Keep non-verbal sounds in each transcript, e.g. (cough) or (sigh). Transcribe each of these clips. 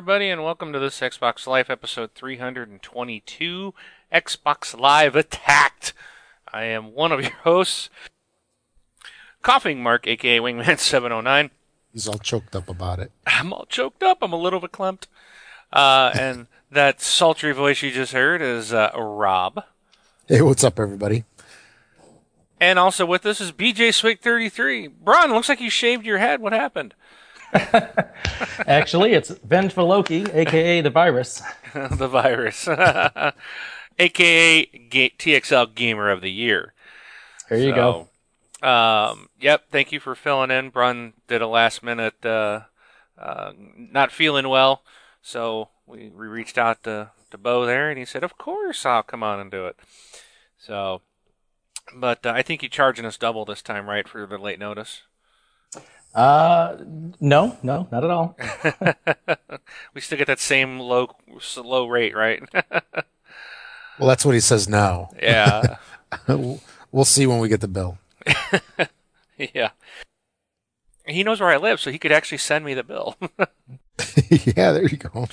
Everybody, and welcome to this Xbox Life episode 322 Xbox Live Attacked. I am one of your hosts, Coughing Mark, aka Wingman709. He's all choked up about it. I'm all choked up, I'm a little verklempt. Uh, and that sultry voice you just heard is uh, Rob. Hey, what's up, everybody? And also with us is BJ Swig33. Bron, looks like you shaved your head. What happened? (laughs) Actually, it's Vengeful Loki, aka the virus. (laughs) the virus. (laughs) aka Ga- TXL Gamer of the Year. There you go. go. Um, yep, thank you for filling in. Brun did a last minute, uh, uh, not feeling well, so we, we reached out to, to Bo there, and he said, Of course, I'll come on and do it. So, but uh, I think you're charging us double this time, right, for the late notice? Uh, no, no, not at all. (laughs) we still get that same low low rate, right? (laughs) well, that's what he says now. Yeah. (laughs) we'll see when we get the bill. yeah. He knows where I live, so he could actually send me the bill. yeah, there you go.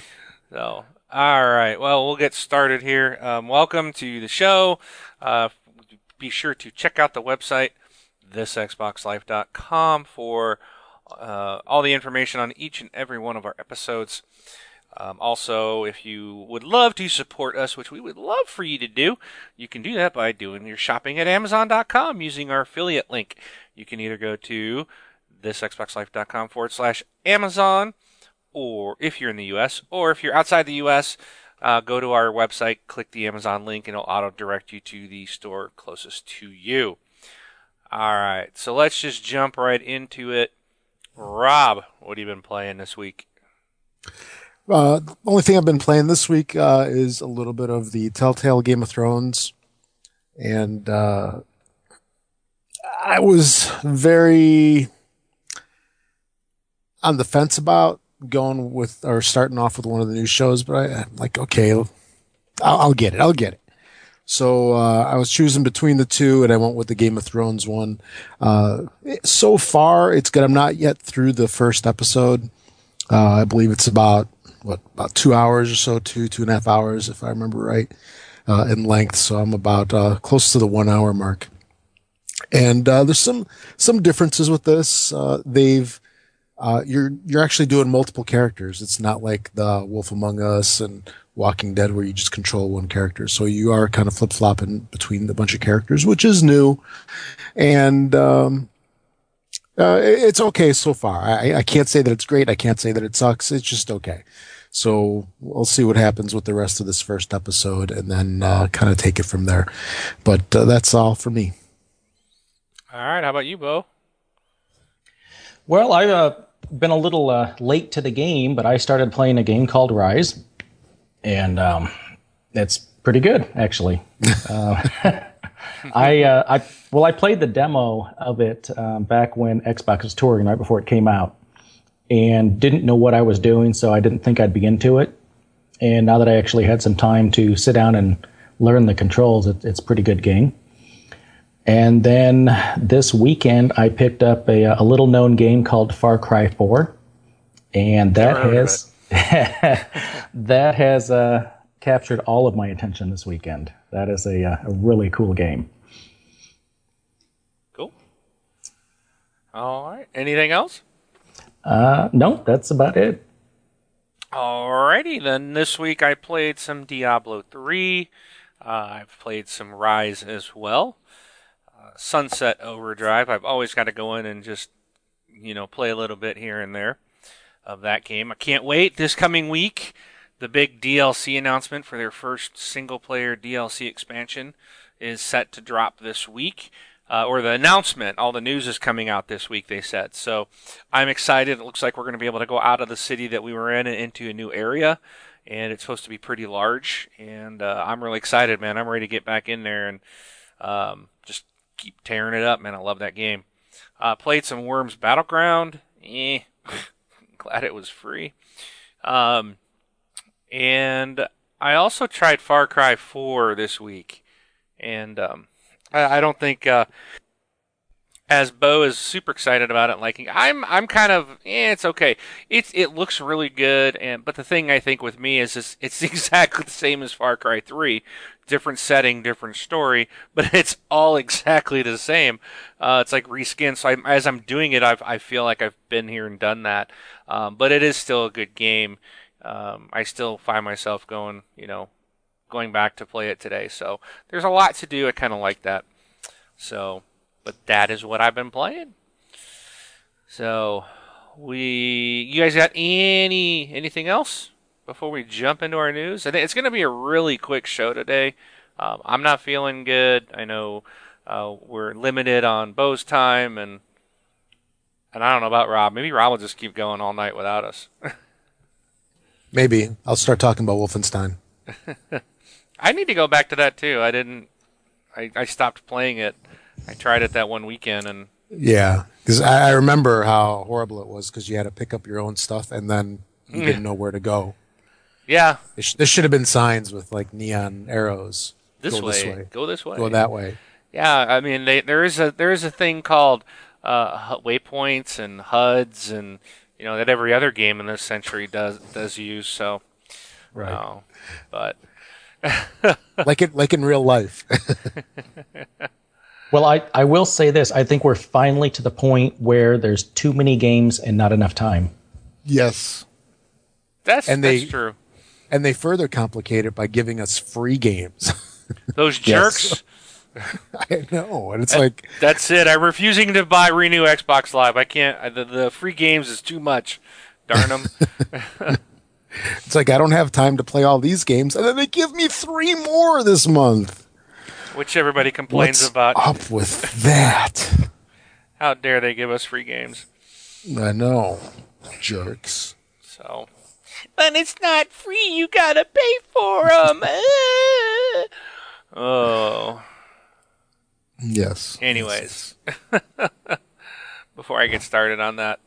So, all right. Well, we'll get started here. Um, welcome to the show. Uh, be sure to check out the website thisxboxlife.com for uh, all the information on each and every one of our episodes. Um, also, if you would love to support us, which we would love for you to do, you can do that by doing your shopping at Amazon.com using our affiliate link. You can either go to thisxboxlife.com forward slash Amazon, or if you're in the U.S., or if you're outside the U.S., uh, go to our website, click the Amazon link, and it'll auto direct you to the store closest to you. All right, so let's just jump right into it. Rob, what have you been playing this week? Uh, the only thing I've been playing this week uh, is a little bit of the Telltale Game of Thrones, and uh, I was very on the fence about going with or starting off with one of the new shows, but I, am like, okay, I'll, I'll get it, I'll get it. So uh, I was choosing between the two, and I went with the Game of Thrones one. Uh, so far, it's good. I'm not yet through the first episode. Uh, I believe it's about what about two hours or so, two two and a half hours, if I remember right, uh, in length. So I'm about uh, close to the one hour mark. And uh, there's some some differences with this. they've you're you're actually doing multiple characters. It's not like the Wolf Among Us and Walking Dead where you just control one character. So you are kind of flip flopping between a bunch of characters, which is new. And, um, uh, it's okay so far. I, I can't say that it's great. I can't say that it sucks. It's just okay. So we'll see what happens with the rest of this first episode and then uh, kind of take it from there. But uh, that's all for me. All right. How about you, Bo? Well, I've uh, been a little uh, late to the game, but I started playing a game called Rise and um, it's pretty good actually. (laughs) uh, (laughs) I, uh, I well, I played the demo of it um, back when Xbox was touring, right before it came out, and didn't know what I was doing, so I didn't think I'd be into it. And now that I actually had some time to sit down and learn the controls, it, it's a pretty good game. And then this weekend, I picked up a, a little known game called Far Cry 4, and that has (laughs) that has uh, captured all of my attention this weekend. That is a, uh, a really cool game. Cool. All right. Anything else? Uh, no, that's about it. Alrighty, then this week I played some Diablo 3. Uh, I've played some Rise as well. Sunset Overdrive. I've always got to go in and just, you know, play a little bit here and there of that game. I can't wait this coming week. The big DLC announcement for their first single player DLC expansion is set to drop this week. Uh, or the announcement, all the news is coming out this week, they said. So I'm excited. It looks like we're going to be able to go out of the city that we were in and into a new area. And it's supposed to be pretty large. And uh, I'm really excited, man. I'm ready to get back in there and um, keep tearing it up, man. I love that game. Uh, played some Worms Battleground. Eh. (laughs) glad it was free. Um, and I also tried Far Cry 4 this week, and um, I, I, don't think uh, as Bo is super excited about it, liking. I'm I'm kind of eh, it's okay. It's it looks really good, and but the thing I think with me is it's, it's (laughs) exactly the same as Far Cry Three, different setting, different story, (laughs) but it's all exactly the same. Uh, it's like reskin. So I, as I'm doing it, I've, I feel like I've been here and done that. Um, but it is still a good game. Um, I still find myself going, you know, going back to play it today. So there's a lot to do. I kind of like that. So but that is what I've been playing. So we, you guys got any anything else before we jump into our news? I think it's going to be a really quick show today. Um, I'm not feeling good. I know uh, we're limited on Bo's time, and and I don't know about Rob. Maybe Rob will just keep going all night without us. (laughs) Maybe I'll start talking about Wolfenstein. (laughs) I need to go back to that too. I didn't. I, I stopped playing it I tried it that one weekend and yeah, because I, I, remember how horrible it was because you had to pick up your own stuff and then you didn't (laughs) know where to go. Yeah, sh- there should have been signs with like neon arrows. This, go way, this way, go this way, go that way. Yeah, I mean they, there is a there is a thing called uh, waypoints and HUDs and you know that every other game in this century does does use. So, right, no, but (laughs) like it like in real life. (laughs) Well, I, I will say this. I think we're finally to the point where there's too many games and not enough time. Yes. That's, and that's they, true. And they further complicate it by giving us free games. (laughs) Those jerks. (laughs) I know. And it's that, like. That's it. I'm refusing to buy Renew Xbox Live. I can't. The, the free games is too much. Darn them. (laughs) it's like I don't have time to play all these games. And then they give me three more this month which everybody complains What's about. Up with that. How dare they give us free games? I know, jerks. So, but it's not free. You gotta pay for them. oh. Yes. Anyways, (laughs) before I get started on that,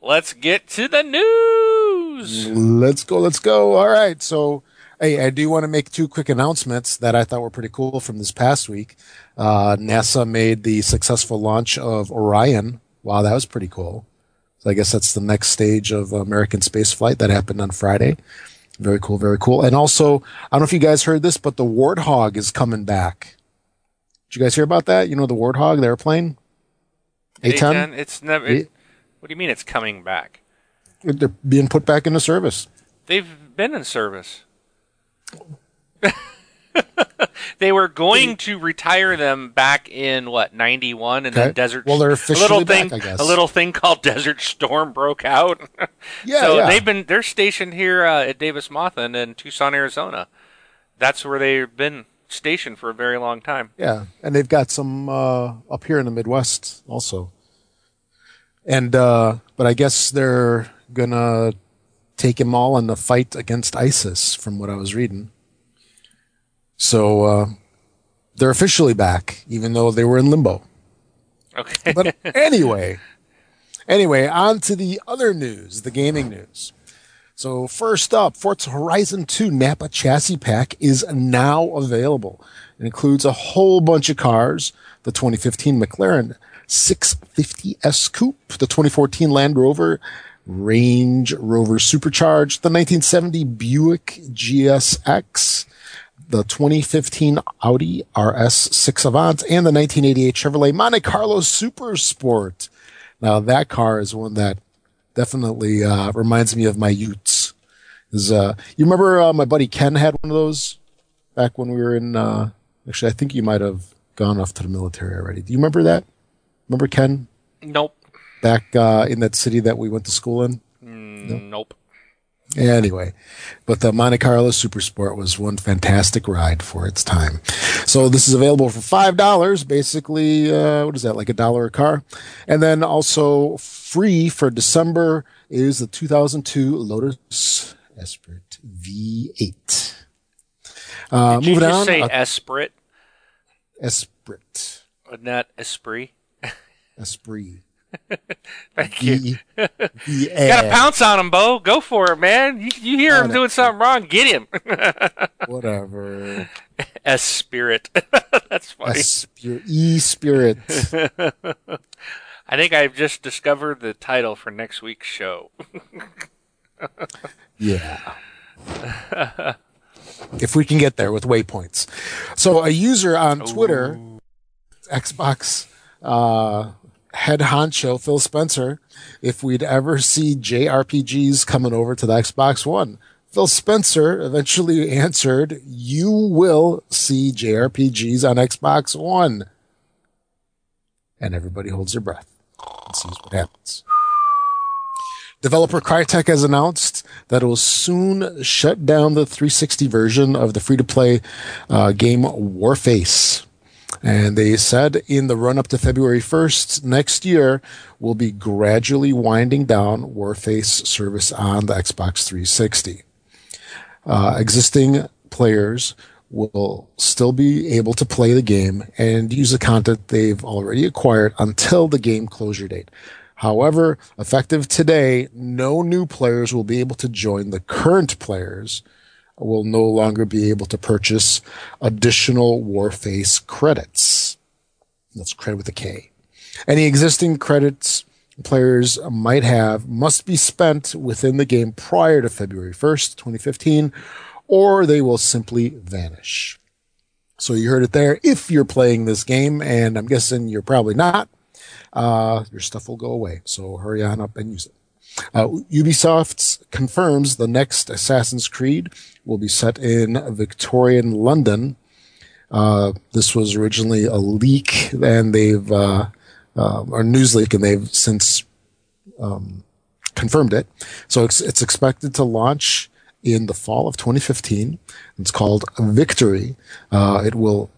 let's get to the news. Let's go. Let's go. All right. So Hey, I do want to make two quick announcements that I thought were pretty cool from this past week. Uh, NASA made the successful launch of Orion. Wow, that was pretty cool. So I guess that's the next stage of American space flight that happened on Friday. Very cool, very cool. And also, I don't know if you guys heard this, but the Warthog is coming back. Did you guys hear about that? You know the Warthog, the airplane? A10? It's never. It, what do you mean it's coming back? They're being put back into service. They've been in service. (laughs) (laughs) they were going to retire them back in what ninety one, and okay. then Desert. Well, they're officially a little back, thing, I guess. A little thing called (laughs) Desert Storm broke out. (laughs) yeah, so yeah. they've been they're stationed here uh, at Davis Monthan in Tucson, Arizona. That's where they've been stationed for a very long time. Yeah, and they've got some uh, up here in the Midwest also. And uh, but I guess they're gonna take them all in the fight against ISIS, from what I was reading. So uh, they're officially back, even though they were in limbo. Okay. but (laughs) anyway, anyway, on to the other news, the gaming news. So first up, Forza Horizon 2 Napa chassis pack is now available. It includes a whole bunch of cars, the 2015 McLaren 650S Coupe, the 2014 Land Rover Range Rover Supercharged, the 1970 Buick GSX, the 2015 Audi RS6 Avant, and the 1988 Chevrolet Monte Carlo Super Sport. Now that car is one that definitely uh, reminds me of my Utes. Is uh, you remember uh, my buddy Ken had one of those back when we were in? Uh, actually, I think you might have gone off to the military already. Do you remember that? Remember Ken? Nope back uh, in that city that we went to school in? Mm, no? Nope. Anyway, but the Monte Carlo Super Sport was one fantastic ride for its time. So this is available for five dollars, basically. Uh, what is that? Like a dollar a car, and then also free for December is the 2002 Lotus Esprit V8. Uh, Did moving you just on, say uh, Esprit? Esprit. Not Esprit. (laughs) Esprit. (laughs) Thank you. V- (laughs) Gotta pounce on him, Bo. Go for it, man. You, you hear him doing something wrong, get him. (laughs) Whatever. S spirit. That's funny. E spirit. I think I've just discovered the title for next week's show. Yeah. if we can get there with waypoints. So a user on Twitter, Xbox uh, head honcho Phil Spencer, if we'd ever see JRPGs coming over to the Xbox One. Phil Spencer eventually answered, "You will see JRPGs on Xbox One." And everybody holds their breath and sees what happens. Developer Crytek has announced that it will soon shut down the 360 version of the free-to-play uh, game Warface. And they said in the run up to February 1st next year, we'll be gradually winding down Warface service on the Xbox 360. Uh, existing players will still be able to play the game and use the content they've already acquired until the game closure date. However, effective today, no new players will be able to join. The current players will no longer be able to purchase additional Warface credits. That's credit with a K. Any existing credits players might have must be spent within the game prior to February 1st, 2015, or they will simply vanish. So you heard it there. If you're playing this game, and I'm guessing you're probably not, uh, your stuff will go away. So hurry on up and use it. Uh, Ubisoft confirms the next Assassin's Creed will be set in Victorian London. Uh, this was originally a leak, and they've uh, uh, or news leak, and they've since um, confirmed it. So it's, it's expected to launch in the fall of 2015. It's called Victory. Uh, it will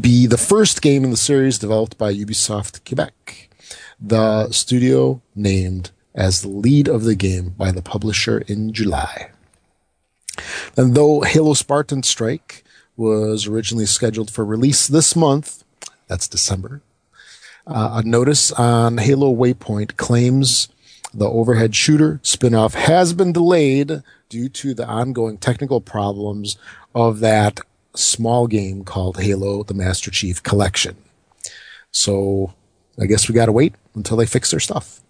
be the first game in the series developed by Ubisoft Quebec, the studio named as the lead of the game by the publisher in July. And though Halo Spartan Strike was originally scheduled for release this month, that's December, uh, a notice on Halo Waypoint claims the overhead shooter spinoff has been delayed due to the ongoing technical problems of that small game called Halo the Master Chief Collection. So I guess we got to wait until they fix their stuff.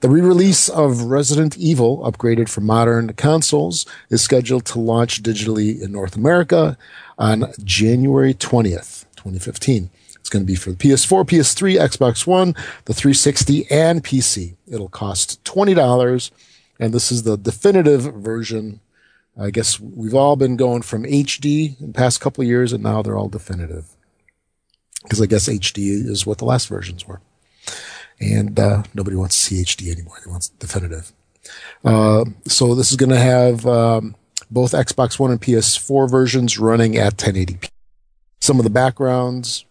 The re-release of Resident Evil, upgraded for modern consoles, is scheduled to launch digitally in North America on January 20th, 2015. It's going to be for the PS4, PS3, Xbox One, the 360, and PC. It'll cost $20, and this is the definitive version. I guess we've all been going from HD in the past couple of years, and now they're all definitive. Because I guess HD is what the last versions were and uh, nobody wants CHD anymore. They want definitive. Uh, so this is going to have um, both Xbox One and PS4 versions running at 1080p. Some of the backgrounds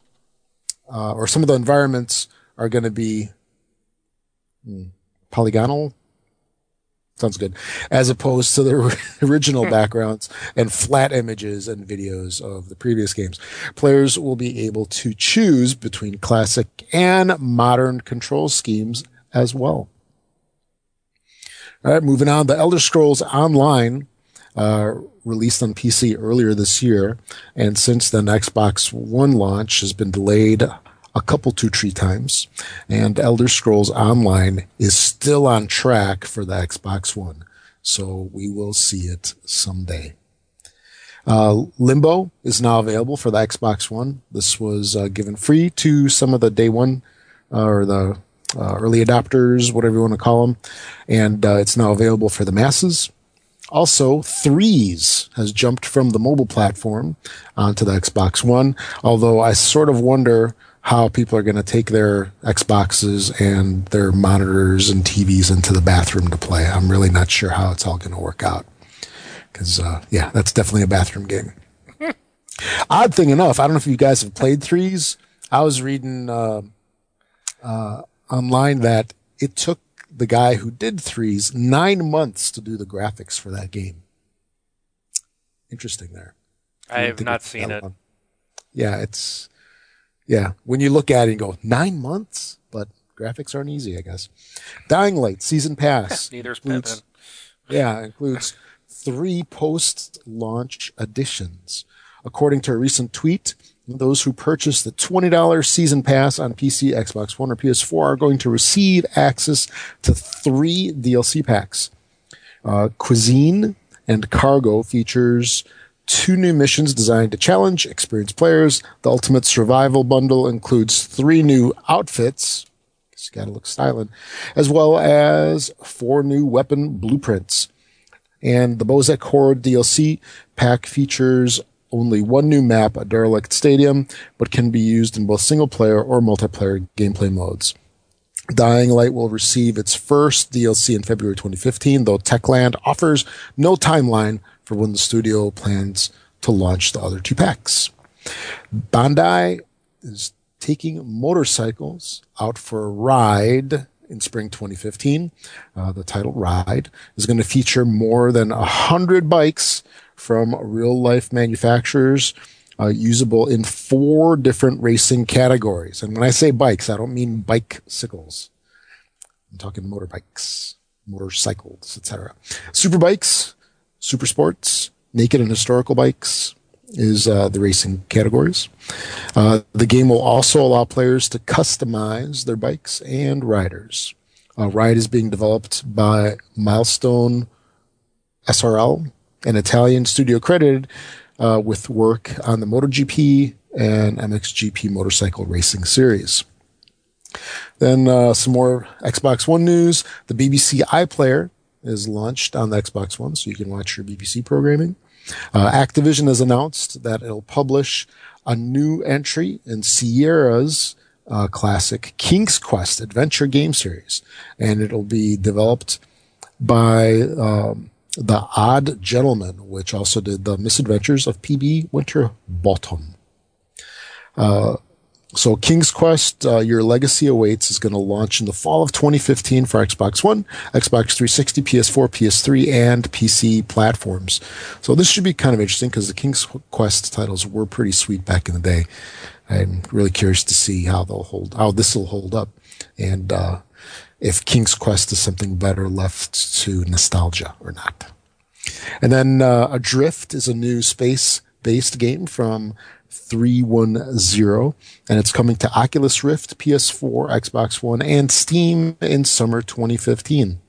uh, or some of the environments are going to be hmm, polygonal. Sounds good. As opposed to the (laughs) original backgrounds and flat images and videos of the previous games. Players will be able to choose between classic and modern control schemes as well. All right, moving on. The Elder Scrolls Online uh, released on PC earlier this year, and since then, Xbox One launch has been delayed a couple two tree times, and Elder Scrolls Online is still on track for the Xbox One. So we will see it someday. Uh, Limbo is now available for the Xbox One. This was uh, given free to some of the day one uh, or the uh, early adopters, whatever you want to call them, and uh, it's now available for the masses. Also, Threes has jumped from the mobile platform onto the Xbox One, although I sort of wonder how people are going to take their Xboxes and their monitors and TVs into the bathroom to play. I'm really not sure how it's all going to work out. Because, uh, yeah, that's definitely a bathroom game. (laughs) Odd thing enough, I don't know if you guys have played Threes. I was reading uh, uh, online that it took the guy who did Threes nine months to do the graphics for that game. Interesting there. I have not seen it. Yeah, it's yeah. When you look at it and go nine months, but graphics aren't easy, I guess. Dying Light Season Pass. (laughs) Neither's includes. Yeah, includes three post-launch additions. According to a recent tweet, those who purchase the $20 season pass on PC, Xbox One, or PS4 are going to receive access to three DLC packs. Uh, Cuisine and Cargo features two new missions designed to challenge experienced players. The Ultimate Survival Bundle includes three new outfits. You gotta look styling, as well as four new weapon blueprints. And the Bozek Horde DLC pack features only one new map, a derelict stadium, but can be used in both single player or multiplayer gameplay modes. Dying Light will receive its first DLC in February 2015, though Techland offers no timeline for when the studio plans to launch the other two packs. Bandai is taking motorcycles out for a ride in spring 2015. Uh, the title Ride is going to feature more than a hundred bikes from real life manufacturers. Uh, usable in four different racing categories. And when I say bikes, I don't mean bicycles. I'm talking motorbikes, motorcycles, etc. Super bikes, super sports, naked and historical bikes is uh, the racing categories. Uh, the game will also allow players to customize their bikes and riders. Uh, Ride is being developed by Milestone SRL, an Italian studio credited uh, with work on the MotoGP and MXGP motorcycle racing series. Then uh, some more Xbox One news. The BBC iPlayer is launched on the Xbox One, so you can watch your BBC programming. Uh, Activision has announced that it'll publish a new entry in Sierra's uh, classic King's Quest adventure game series, and it'll be developed by um, the Odd Gentleman, which also did the Misadventures of PB Winterbottom. Uh, so King's Quest, uh, Your Legacy Awaits is going to launch in the fall of 2015 for Xbox One, Xbox 360, PS4, PS3, and PC platforms. So this should be kind of interesting because the King's Quest titles were pretty sweet back in the day. I'm really curious to see how they'll hold, how this will hold up, and uh, if King's Quest is something better left to nostalgia or not. And then uh, Adrift is a new space-based game from 310, and it's coming to Oculus Rift, PS4, Xbox One, and Steam in summer 2015.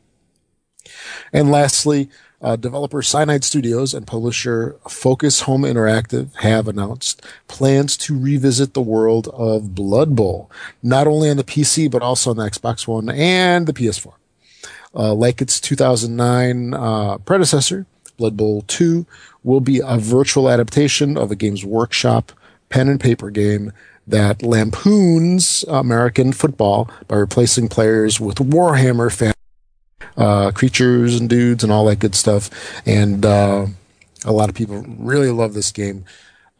And lastly, uh, developer Cyanide Studios and publisher Focus Home Interactive have announced plans to revisit the world of Blood Bowl, not only on the PC, but also on the Xbox One and the PS4. Uh, like its 2009 uh, predecessor, Blood Bowl 2 will be a virtual adaptation of a Games Workshop pen and paper game that lampoons American football by replacing players with Warhammer fan uh, creatures and dudes and all that good stuff. And uh, a lot of people really love this game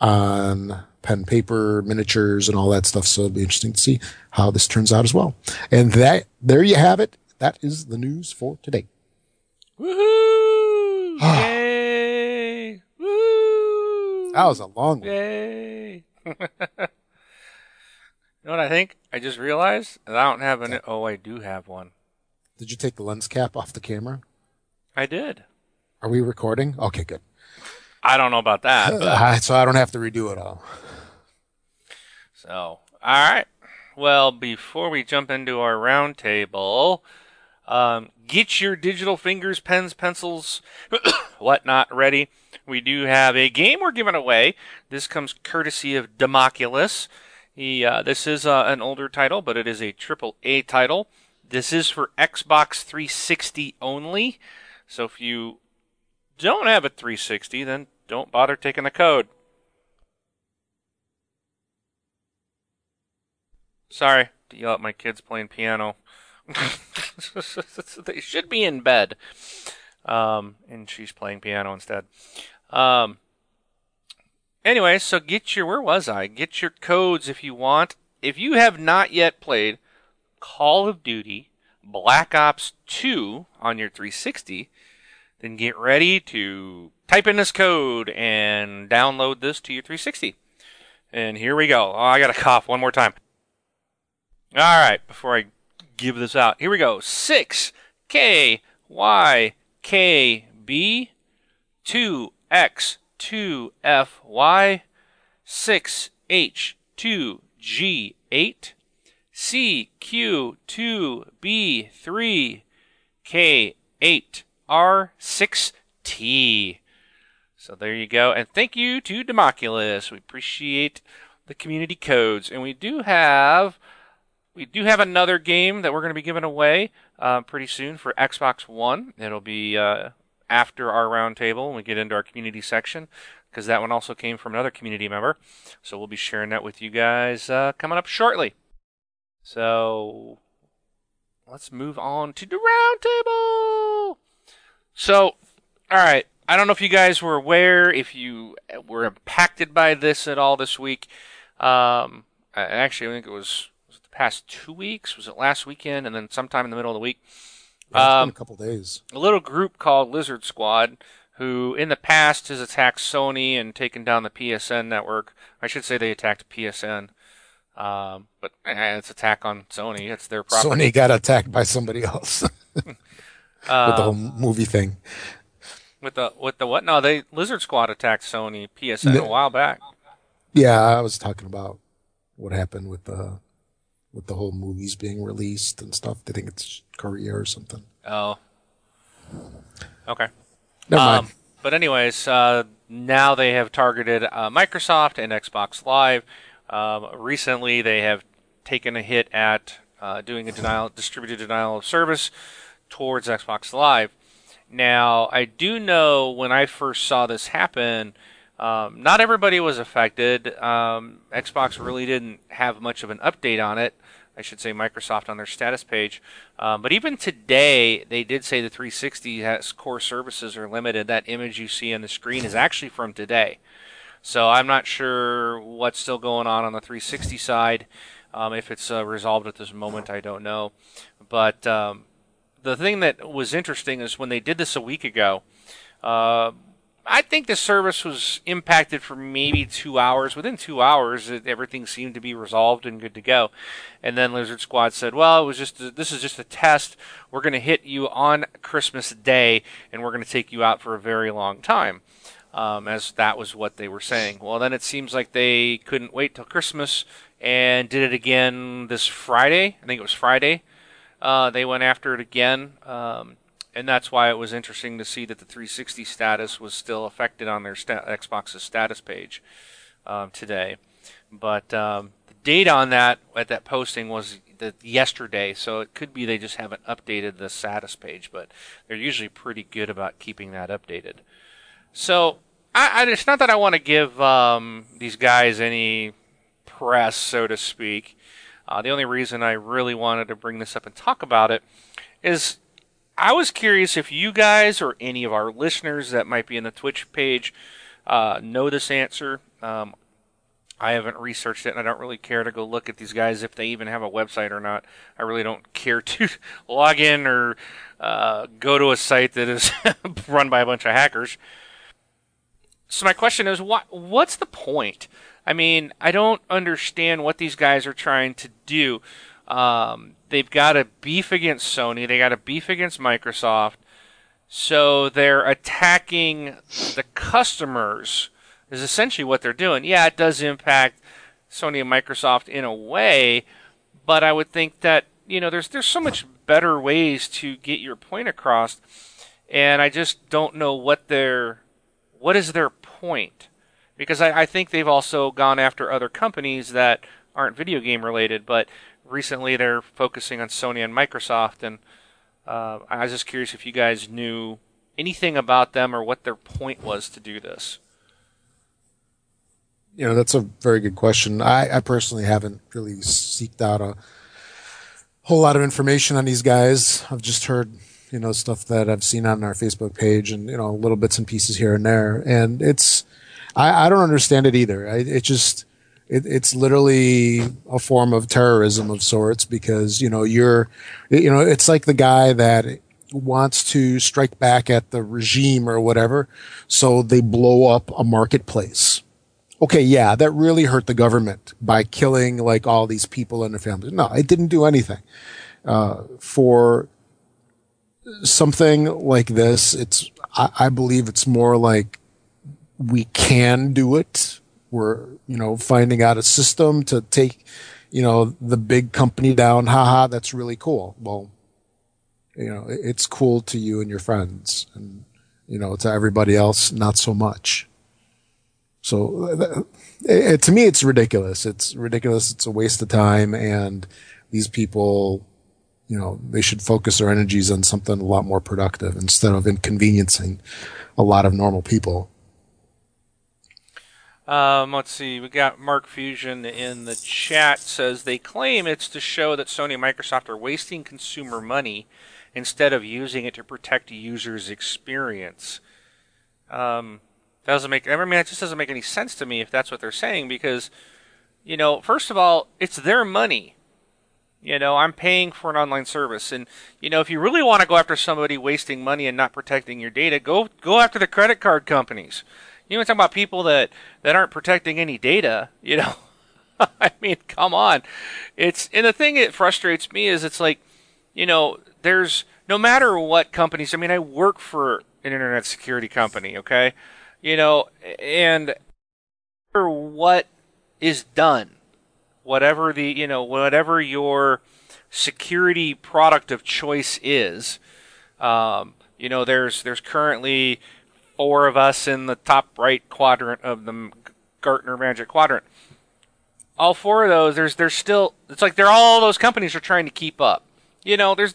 on pen, paper, miniatures, and all that stuff. So it'll be interesting to see how this turns out as well. And that there you have it. That is the news for today. Woohoo! (sighs) Yay! Woo! That was a long one. Yay! (laughs) you know what I think? I just realized that I don't have an. Oh, I do have one. Did you take the lens cap off the camera? I did. Are we recording? Okay, good. I don't know about that, (laughs) but Uh, so I don't have to redo it all. so all right. Well, before we jump into our roundtable, um, get your digital fingers, pens, pencils, (coughs) whatnot ready. We do have a game we're giving away. This comes courtesy of Democulus. He, uh, this is uh, an older title, but it is a triple A title. This is for Xbox 360 only. So if you don't have a 360, then don't bother taking the code. Sorry to yell at my kids playing piano. (laughs) they should be in bed. Um, and she's playing piano instead. Um, anyway, so get your, where was I? Get your codes if you want. If you have not yet played Call of Duty Black Ops 2 on your 360, then get ready to type in this code and download this to your 360. And here we go. Oh, I got to cough one more time. All right, before I give this out. Here we go. 6 K Y K B 2 X 2 F Y 6 H 2 G 8 C Q 2 B 3 K 8 R 6 T. So there you go. And thank you to Democulus. We appreciate the community codes. And we do have we do have another game that we're going to be giving away uh, pretty soon for Xbox One. It'll be uh, after our roundtable when we get into our community section because that one also came from another community member. So we'll be sharing that with you guys uh, coming up shortly. So let's move on to the roundtable. So, all right. I don't know if you guys were aware, if you were impacted by this at all this week. Um, actually, I think it was, past two weeks. Was it last weekend, and then sometime in the middle of the week? Yeah, um, a couple days. A little group called Lizard Squad, who in the past has attacked Sony and taken down the PSN network. I should say they attacked PSN. Um, but eh, it's attack on Sony. It's their property. Sony got attacked by somebody else (laughs) with the whole um, movie thing. With the with the what? No, they Lizard Squad attacked Sony PSN the, a while back. Yeah, I was talking about what happened with the with the whole movies being released and stuff. They think it's Korea or something. Oh. Okay. Never um, mind. But anyways, uh, now they have targeted uh, Microsoft and Xbox Live. Um, recently, they have taken a hit at uh, doing a denial, distributed denial of service towards Xbox Live. Now, I do know when I first saw this happen, um, not everybody was affected. Um, Xbox really didn't have much of an update on it. I should say Microsoft on their status page. Um, but even today, they did say the 360 has core services are limited. That image you see on the screen is actually from today. So I'm not sure what's still going on on the 360 side. Um, if it's uh, resolved at this moment, I don't know. But um, the thing that was interesting is when they did this a week ago. Uh, I think the service was impacted for maybe two hours. Within two hours, it, everything seemed to be resolved and good to go. And then Lizard Squad said, "Well, it was just a, this is just a test. We're going to hit you on Christmas Day, and we're going to take you out for a very long time." Um, as that was what they were saying. Well, then it seems like they couldn't wait till Christmas and did it again this Friday. I think it was Friday. Uh, they went after it again. Um, and that's why it was interesting to see that the 360 status was still affected on their sta- Xbox's status page um, today. But um, the date on that at that posting was the yesterday, so it could be they just haven't updated the status page, but they're usually pretty good about keeping that updated. So I, I it's not that I want to give um, these guys any press, so to speak. Uh, the only reason I really wanted to bring this up and talk about it is I was curious if you guys or any of our listeners that might be in the Twitch page uh, know this answer. Um, I haven't researched it, and I don't really care to go look at these guys if they even have a website or not. I really don't (laughs) care to log in or uh, go to a site that is (laughs) run by a bunch of hackers. So my question is, what what's the point? I mean, I don't understand what these guys are trying to do. Um, they've got a beef against Sony. They got a beef against Microsoft. So they're attacking the customers. Is essentially what they're doing. Yeah, it does impact Sony and Microsoft in a way, but I would think that you know there's there's so much better ways to get your point across, and I just don't know what their what is their point because I, I think they've also gone after other companies that aren't video game related, but recently they're focusing on Sony and Microsoft, and uh, I was just curious if you guys knew anything about them or what their point was to do this. You know, that's a very good question. I, I personally haven't really seeked out a whole lot of information on these guys. I've just heard, you know, stuff that I've seen on our Facebook page and, you know, little bits and pieces here and there. And it's, I, I don't understand it either. I, it just, it, it's literally a form of terrorism of sorts because you know you're you know it's like the guy that wants to strike back at the regime or whatever so they blow up a marketplace okay yeah that really hurt the government by killing like all these people and their families no it didn't do anything uh, for something like this, it's I, I believe it's more like we can do it. We're you know finding out a system to take you know the big company down. Haha, that's really cool. Well, you know it's cool to you and your friends, and you know to everybody else not so much. So it, to me, it's ridiculous. It's ridiculous. It's a waste of time, and these people you know, they should focus their energies on something a lot more productive instead of inconveniencing a lot of normal people. Um, let's see. We got Mark Fusion in the chat says they claim it's to show that Sony and Microsoft are wasting consumer money instead of using it to protect users' experience. Um, that doesn't make. I mean, it just doesn't make any sense to me if that's what they're saying because, you know, first of all, it's their money. You know, I'm paying for an online service, and you know, if you really want to go after somebody wasting money and not protecting your data, go go after the credit card companies. You know, talking about people that that aren't protecting any data. You know, (laughs) I mean, come on. It's and the thing that frustrates me is it's like, you know, there's no matter what companies. I mean, I work for an internet security company. Okay, you know, and what is done whatever the you know whatever your security product of choice is. Um, you know, there's there's currently four of us in the top right quadrant of the Gartner Magic Quadrant. All four of those, there's there's still it's like they're all those companies are trying to keep up. You know, there's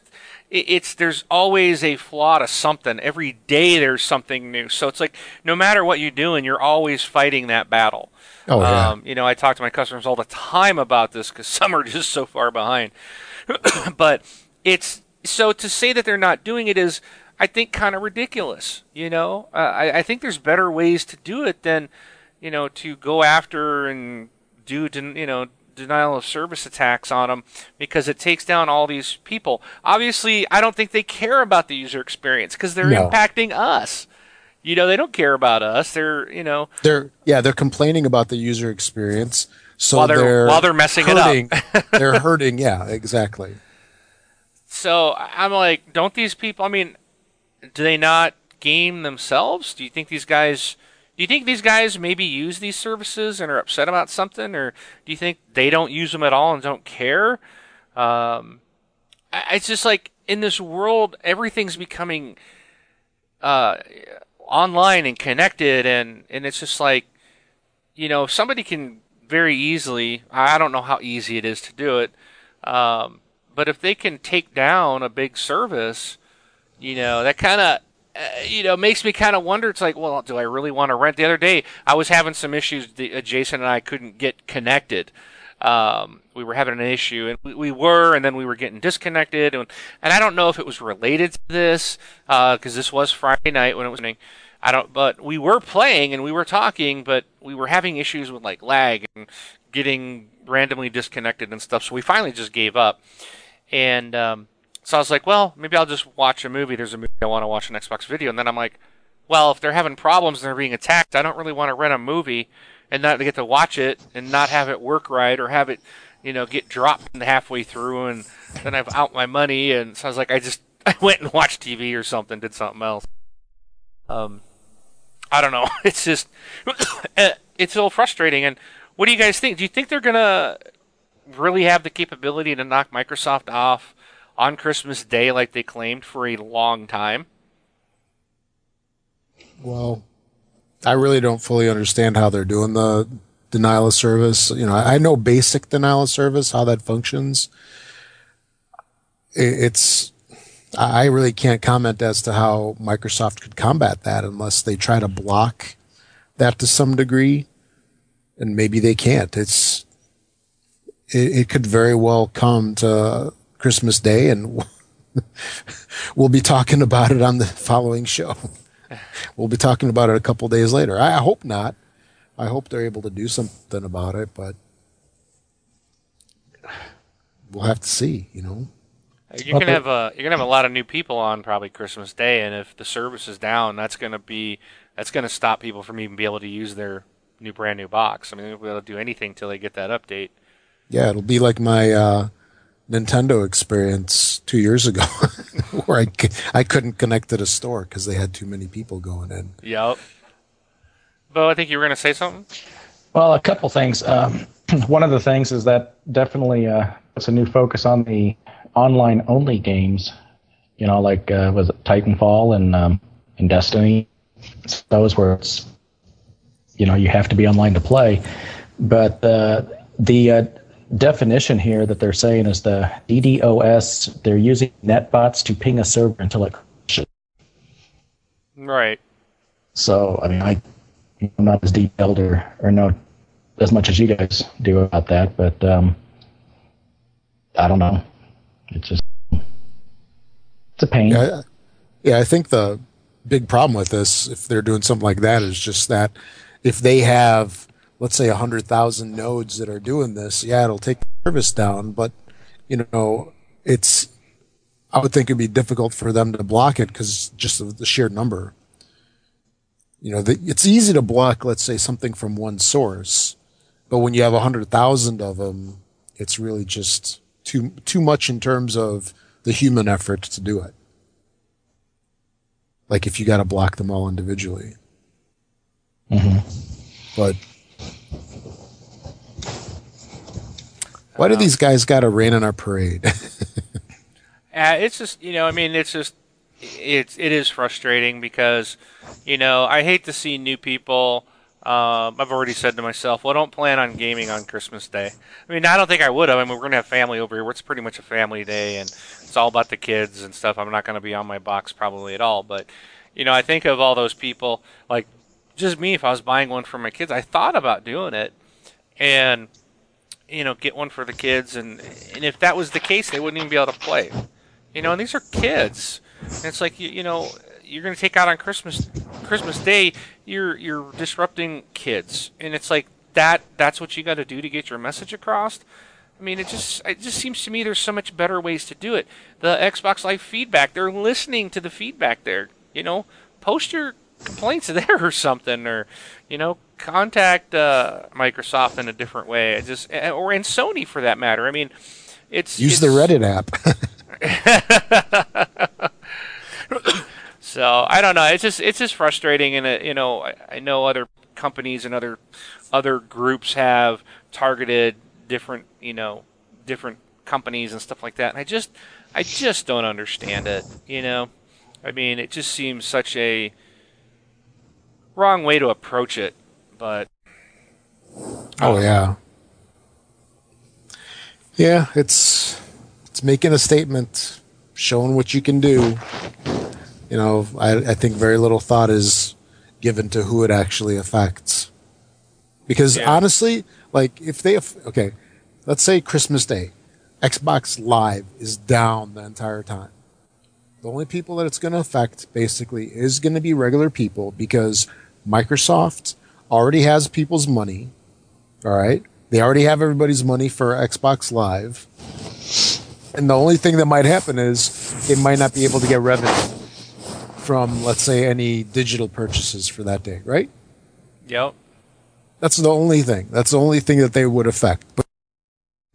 it's there's always a flaw to something. Every day there's something new. So it's like no matter what you're doing, you're always fighting that battle. Oh yeah. Um, you know, I talk to my customers all the time about this because (laughs) some are just so far behind. (clears throat) but it's so to say that they're not doing it is, I think, kind of ridiculous. You know, uh, I, I think there's better ways to do it than, you know, to go after and do, you know, denial of service attacks on them because it takes down all these people. Obviously, I don't think they care about the user experience because they're no. impacting us. You know, they don't care about us. They're, you know, they're yeah, they're complaining about the user experience. So while they're, they're while they're messing hurting, it up, (laughs) they're hurting. Yeah, exactly. So I'm like, don't these people? I mean, do they not game themselves? Do you think these guys? Do you think these guys maybe use these services and are upset about something, or do you think they don't use them at all and don't care? Um, it's just like in this world, everything's becoming uh, online and connected, and and it's just like, you know, somebody can very easily. I don't know how easy it is to do it, um, but if they can take down a big service, you know, that kind of uh, you know, makes me kind of wonder. It's like, well, do I really want to rent? The other day, I was having some issues. The, uh, Jason and I couldn't get connected. Um, we were having an issue, and we, we, were, and then we were getting disconnected. And, and I don't know if it was related to this, because uh, this was Friday night when it was happening. I don't, but we were playing and we were talking, but we were having issues with like lag and getting randomly disconnected and stuff. So we finally just gave up. And um, so I was like, well, maybe I'll just watch a movie. There's a movie I want to watch an Xbox video. And then I'm like, well, if they're having problems and they're being attacked, I don't really want to rent a movie and not get to watch it and not have it work right or have it, you know, get dropped halfway through and then I've out my money. And so I was like, I just, (laughs) I went and watched TV or something, did something else. Um, I don't know. (laughs) It's just, (coughs) it's a little frustrating. And what do you guys think? Do you think they're to really have the capability to knock Microsoft off on Christmas Day like they claimed for a long time? Well, I really don't fully understand how they're doing the denial of service. You know, I know basic denial of service, how that functions. It's, I really can't comment as to how Microsoft could combat that unless they try to block that to some degree. And maybe they can't. It's, it, it could very well come to Christmas Day, and (laughs) we'll be talking about it on the following show. (laughs) we'll be talking about it a couple days later. I, hope not. I hope they're able to do something about it, but we'll have to see. You know, you're gonna have a you're gonna have a lot of new people on probably Christmas Day, and if the service is down, that's gonna be that's gonna stop people from even be able to use their new brand new box. I mean, they'll be able to do anything till they get that update. Yeah, it'll be like my uh, Nintendo experience two years ago, (laughs) where I, I couldn't connect to the store because they had too many people going in. Yep. Bo, I think you were going to say something. Well, a couple things. Um, (clears throat) one of the things is that definitely uh, puts a new focus on the online only games. You know, like uh, was it Titanfall and um, and Destiny. Those where it's you know you have to be online to play. But uh, the uh, definition here that they're saying is the DDoS. They're using netbots to ping a server until it crashes. Right. So I mean, I, I'm not as detailed or or know as much as you guys do about that, but um, I don't know. It's just it's a pain. Yeah, yeah, I think the big problem with this, if they're doing something like that, is just that if they have, let's say, hundred thousand nodes that are doing this, yeah, it'll take the service down, but you know, it's. I would think it'd be difficult for them to block it because just of the sheer number. You know, the, it's easy to block, let's say, something from one source, but when you have a hundred thousand of them, it's really just too too much in terms of the human effort to do it. Like if you got to block them all individually. Mm-hmm. But why do these guys got to rain on our parade? (laughs) Uh, it's just you know, I mean, it's just it's it is frustrating because you know I hate to see new people. Um, I've already said to myself, well, don't plan on gaming on Christmas Day. I mean, I don't think I would have. I mean, we're gonna have family over here. It's pretty much a family day, and it's all about the kids and stuff. I'm not gonna be on my box probably at all, but you know, I think of all those people, like just me. If I was buying one for my kids, I thought about doing it, and you know, get one for the kids, and and if that was the case, they wouldn't even be able to play. You know, and these are kids. And it's like you, you know, you're going to take out on Christmas Christmas Day. You're you're disrupting kids, and it's like that. That's what you got to do to get your message across. I mean, it just it just seems to me there's so much better ways to do it. The Xbox Live feedback, they're listening to the feedback there. You know, post your complaints (laughs) there or something, or you know, contact uh, Microsoft in a different way. Just or in Sony for that matter. I mean, it's Use it's, the Reddit app. (laughs) (coughs) so I don't know. It's just it's just frustrating, and it, you know I, I know other companies and other other groups have targeted different you know different companies and stuff like that. And I just I just don't understand it. You know, I mean it just seems such a wrong way to approach it. But oh uh, yeah, yeah. It's it's making a statement, showing what you can do. You know, I, I think very little thought is given to who it actually affects. Because Yeah. honestly, like if they have, okay, let's say Christmas Day, Xbox Live is down the entire time. The only people that it's going to affect basically is going to be regular people because Microsoft already has people's money. All right. They already have everybody's money for Xbox Live. And the only thing that might happen is they might not be able to get revenue from, let's say, any digital purchases for that day, right? yep, That's the only thing. That's the only thing that they would affect. But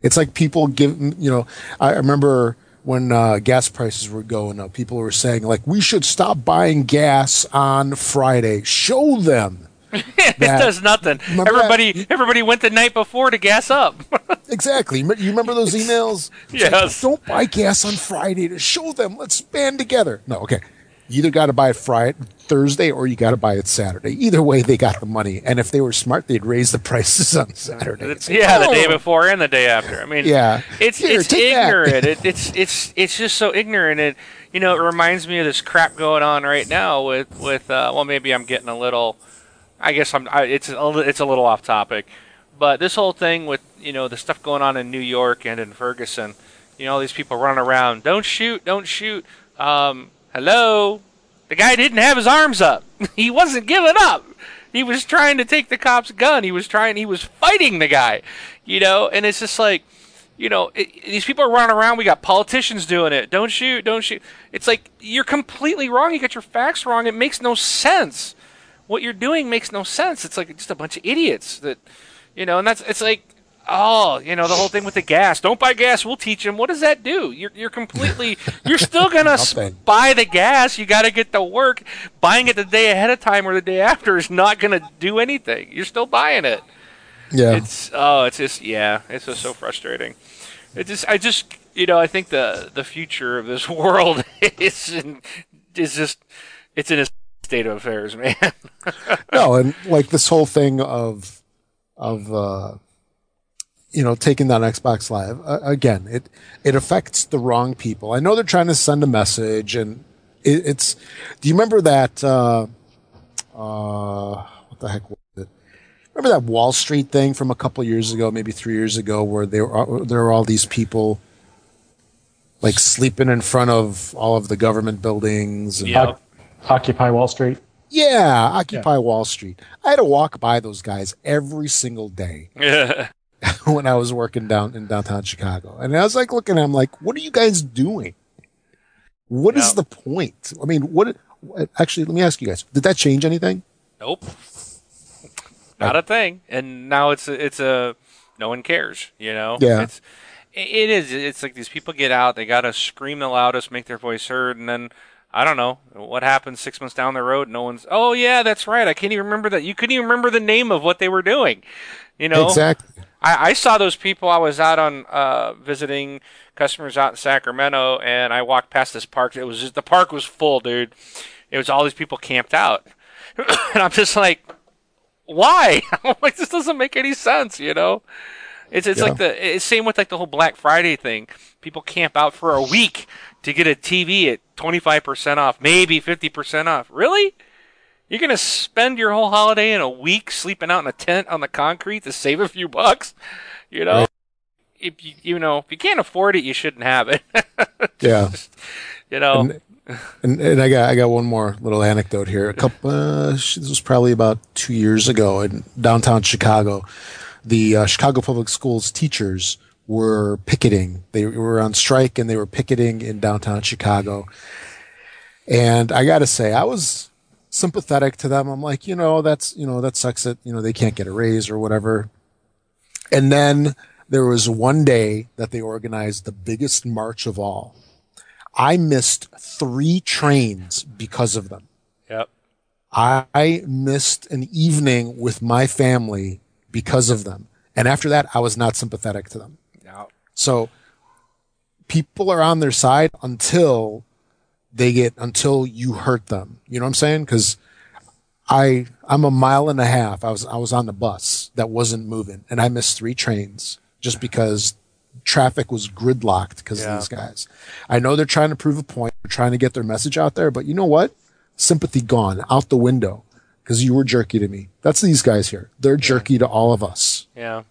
it's like people give, you know, I remember when uh, gas prices were going up, people were saying, like, we should stop buying gas on Friday. Show them. (laughs) it does nothing. Remember Everybody everybody went the night before to gas up. (laughs) Exactly. You remember those emails? It's like, Yes. Don't buy gas on Friday to show them. Let's band together. No, okay. You either got to buy it Friday, Thursday, or you got to buy it Saturday. Either way, they got the money. And if they were smart, they'd raise the (laughs) prices on Saturday. It's yeah, the oh, day before and the day after. I mean, Yeah. it's Here, it's ignorant. It, (laughs) it's it's it's just so ignorant. It you know it reminds me of this crap going on right now with with uh, well maybe I'm getting a little. I guess I'm. I, it's a, it's a little off topic, but this whole thing with you know the stuff going on in New York and in Ferguson, you know all these people running around. Don't shoot! Don't shoot! Um, hello, the guy didn't have his arms up. (laughs) he wasn't giving up. He was trying to take the cop's gun. He was trying. He was fighting the guy. You know, and it's just like, you know, it, these people are running around. We got politicians doing it. Don't shoot. Don't shoot. It's like you're completely wrong. You got your facts wrong. It makes no sense. What you're doing makes no sense. It's like just a bunch of idiots that, you know, and that's it's like oh, you know, the whole thing with the gas. Don't buy gas. We'll teach them. What does that do? You're, you're completely, you're still going (laughs) to buy the gas. You got to get to work. Buying it the day ahead of time or the day after is not going to do anything. You're still buying it. Yeah. It's, oh, it's just, yeah, it's just so frustrating. It just, I just, you know, I think the, the future of this (laughs) world is, in, is just, it's in a state of affairs, man. (laughs) no, and like this whole thing of, of, uh, you know, taking that Xbox Live uh, again, it it affects the wrong people. I know they're trying to send a message, and it, it's. Do you remember that? Uh, uh, what the heck was it? Remember that Wall Street thing from a couple years ago, maybe three years ago, where there were there were all these people like sleeping in front of all of the government buildings. And, yep. Occupy Wall Street. Yeah, Occupy yeah. Wall Street. I had to walk by those guys every single day. (laughs) (laughs) when I was working down in downtown Chicago. And I was like looking at him like, what are you guys doing? What is the point? I mean, what actually let me ask you guys, did that change anything? Nope. Not a thing. And now it's a, it's a no one cares, you know? Yeah. It's it is it's like these people get out, they got to scream the loudest, make their voice heard and then I don't know what happens six months down the road. No one's. Oh yeah, that's right. I can't even remember that. You couldn't even remember the name of what they were doing. You know exactly. I, I saw those people. I was out on uh, visiting customers out in Sacramento, and I walked past this park. It was just, the park was full, dude. It was all these people camped out, (coughs) and I'm just like, why? (laughs) I'm like, this doesn't make any sense, you know. It's it's yeah. like the it's same with like the whole Black Friday thing. People camp out for a week to get a TV at 25% off, maybe 50% off. Really? You're gonna spend your whole holiday in a week sleeping out in a tent on the concrete to save a few bucks? You know, right. if you you know if you can't afford it, you shouldn't have it. (laughs) yeah, you know. And, and, and, I got I got one more little anecdote here. A couple, uh, this was probably about two years ago in downtown Chicago. The uh, Chicago Public Schools teachers were picketing. They were on strike and they were picketing in downtown Chicago. And I got to say, I was sympathetic to them. I'm like, you know, that's, you know, that sucks that, you know, they can't get a raise or whatever. And then there was one day that they organized the biggest march of all. I missed three trains because of them. Yep. I missed an evening with my family because of them. And after that, I was not sympathetic to them. Yep. So people are on their side until they get until you hurt them. You know what I'm saying? Because I I'm a mile and a half. I was I was on the bus that wasn't moving, and I missed three trains just because traffic was gridlocked because yeah. of these guys. I know they're trying to prove a point. They're trying to get their message out there, but you know what? Sympathy gone out the window because you were jerky to me. That's these guys here. They're jerky yeah. to all of us. Yeah.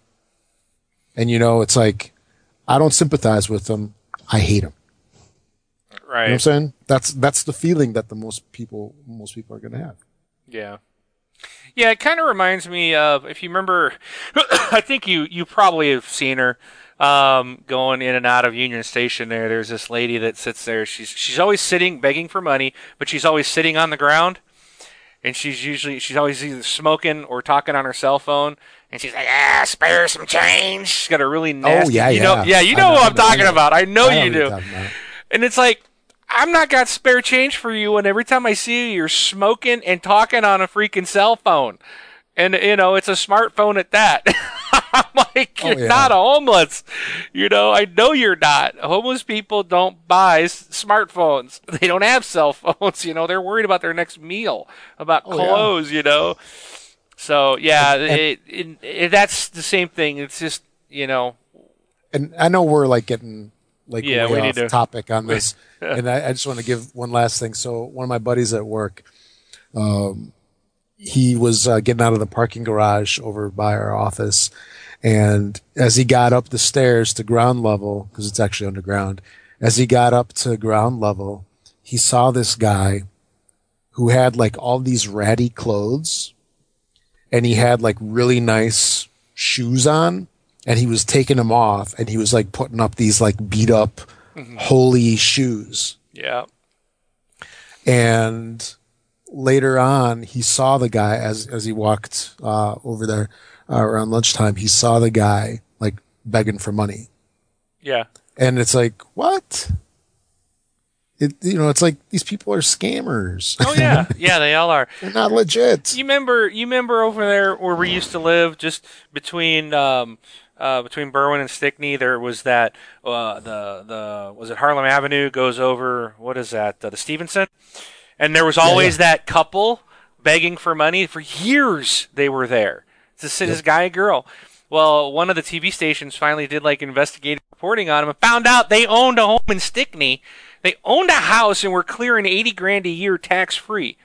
And you know, it's like I don't sympathize with them. I hate them. Right. You know I'm saying? That's that's the feeling that the most people most people are going to have. Yeah. Yeah, it kind of reminds me of if you remember (coughs) I think you you probably have seen her um, going in and out of Union Station there. There's this lady that sits there. She's she's always sitting begging for money, but she's always sitting on the ground. And she's usually she's always either smoking or talking on her cell phone. And she's like, ah, spare some change. She's got a really oh, nasty. Oh yeah, you yeah. Know, yeah, you know, know what I'm talking about. I know I you do. And it's like I'm not got spare change for you, and every time I see you, you're smoking and talking on a freaking cell phone, and you know it's a smartphone at that. (laughs) I'm like, oh, you're yeah. not a homeless. You know, I know you're not. Homeless people don't buy smartphones. (laughs) They don't have cell phones. You know, they're worried about their next meal, about oh, clothes. Yeah. You know, so yeah, and, it, it, it, that's the same thing. It's just you know, and I know we're like getting like yeah, way off to, topic on (laughs) this, (laughs) and I, I, just want to give one last thing. So one of my buddies at work, um, he was uh, getting out of the parking garage over by our office, and as he got up the stairs to ground level, because it's actually underground, as he got up to ground level, he saw this guy who had like all these ratty clothes, and he had like really nice shoes on and he was taking them off and he was like putting up these like beat up mm-hmm. holy shoes. Yeah. And later on, he saw the guy as, as he walked, uh, over there uh, around lunchtime. He saw the guy like begging for money. Yeah. And it's like, what? It, you know, it's like these people are scammers. Oh yeah, (laughs) yeah, they all are. They're not legit. You remember? You remember over there where we used to live, just between um, uh, between Berwyn and Stickney. There was that uh, the the was it Harlem Avenue goes over what is that uh, the Stevenson, and there was always yeah. that couple begging for money for years. They were there. It's this, this guy and girl. Well, one of the TV stations finally did like investigative reporting on them and found out they owned a home in Stickney. They owned a house and were clearing eighty grand a year tax free.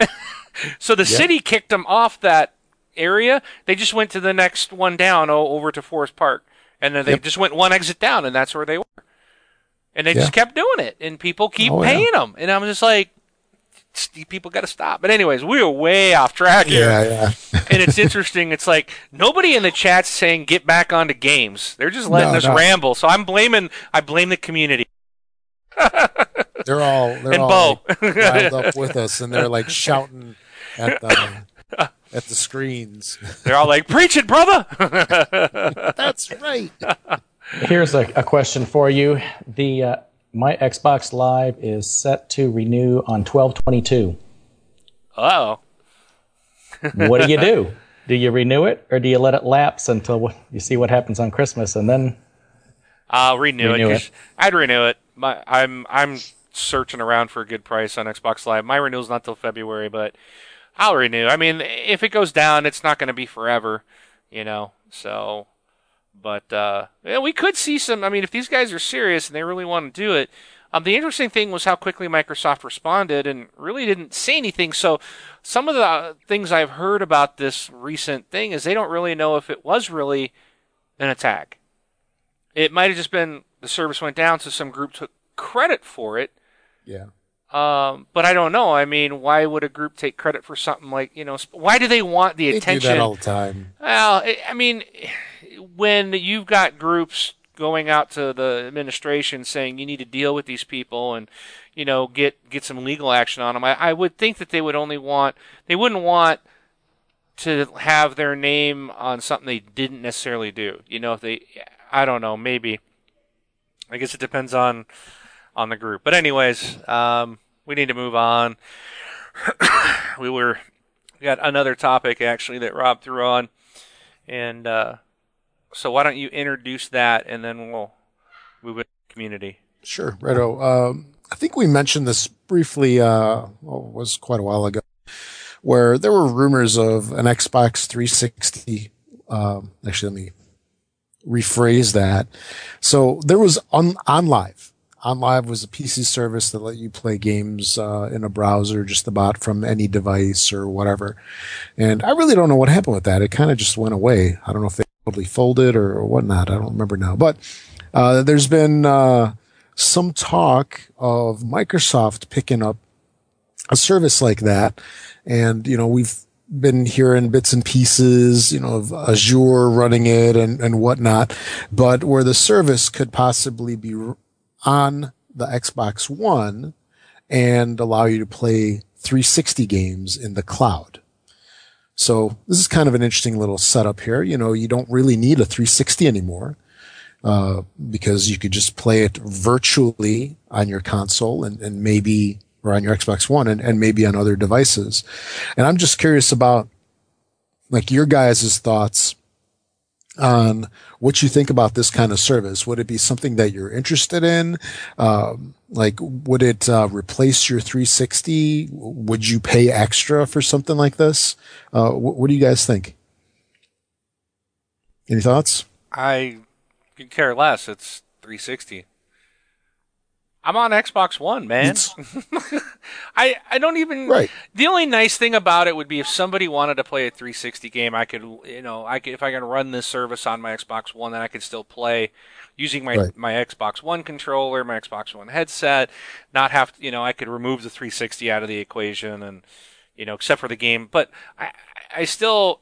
(laughs) so the city kicked them off that area. They just went to the next one down, oh, over to Forest Park, and then they Yep. just went one exit down, and that's where they were. And they just kept doing it, and people keep Oh, yeah. paying them, and I'm just like, people got to stop. But anyways, we were way off track here Yeah, yeah. (laughs) and it's interesting. It's like nobody in the chat's saying get back onto games. They're just letting No, us no. ramble. So I'm blaming I blame the community (laughs) They're all they're and all Bo. like, up (laughs) with us, and they're like shouting at the at the screens. They're all like preach it, brother. (laughs) That's right. Here's a, a question for you. The uh, my Xbox Live is set to renew on 1222. oh, What do you do? (laughs) Do you renew it or do you let it lapse until you see what happens on Christmas and then I'll renew, Renew it. it. 'cause I'd renew it. My, I'm I'm searching around for a good price on Xbox Live. My renewal's not till February, but I'll renew. I mean, if it goes down, it's not going to be forever, you know. So, but uh, yeah, we could see some. I mean, if these guys are serious and they really want to do it. Um, the interesting thing was how quickly Microsoft responded and really didn't say anything. So, some of the things I've heard about this recent thing is they don't really know if it was really an attack. It might have just been the service went down, so some group took credit for it. Yeah. Um, but I don't know. I mean, why would a group take credit for something like you know? Why do they want the They do attention? that all the time. Well, I- I mean, when you've got groups going out to the administration saying you need to deal with these people and you know get get some legal action on them, I, I would think that they would only want they wouldn't want to have their name on something they didn't necessarily do. You know, if they, I don't know, maybe. I guess it depends on on the group. But anyways, um, we need to move on. (coughs) we were we got another topic actually that Rob threw on, and uh, so why don't you introduce that and then we'll move it to community. Sure, righto. Um, I think we mentioned this briefly. Uh, well, it was quite a while ago, where there were rumors of an Xbox 360. Um, actually, let me rephrase that. So there was on OnLive. OnLive was a PC service that let you play games uh, in a browser, just about from any device or whatever. And I really don't know what happened with that. It kind of just went away. I don't know if they totally folded or, or whatnot. I don't remember now. But uh, there's been uh, some talk of Microsoft picking up a service like that. And, you know, we've been hearing bits and pieces, you know, of Azure running it and, and whatnot, but where the service could possibly be on the Xbox One and allow you to play 360 games in the cloud. So this is kind of an interesting little setup here. You know, you don't really need a 360 anymore uh, because you could just play it virtually on your console and, and maybe or on your Xbox One and, and maybe on other devices. And I'm just curious about like your guys' thoughts on what you think about this kind of service. Would it be something that you're interested in? Um, like, would it uh, replace your 360? Would you pay extra for something like this? Uh, wh- what do you guys think? Any thoughts? I could care less. It's 360. I'm on Xbox One, man. (laughs) I I don't even. Right. The only nice thing about it would be if somebody wanted to play a 360 game, I could, you know, I could if I can run this service on my Xbox One, then I could still play using my Right. my Xbox One controller, my Xbox One headset. Not have, to, you know, I could remove the 360 out of the equation, and you know, except for the game. But I I still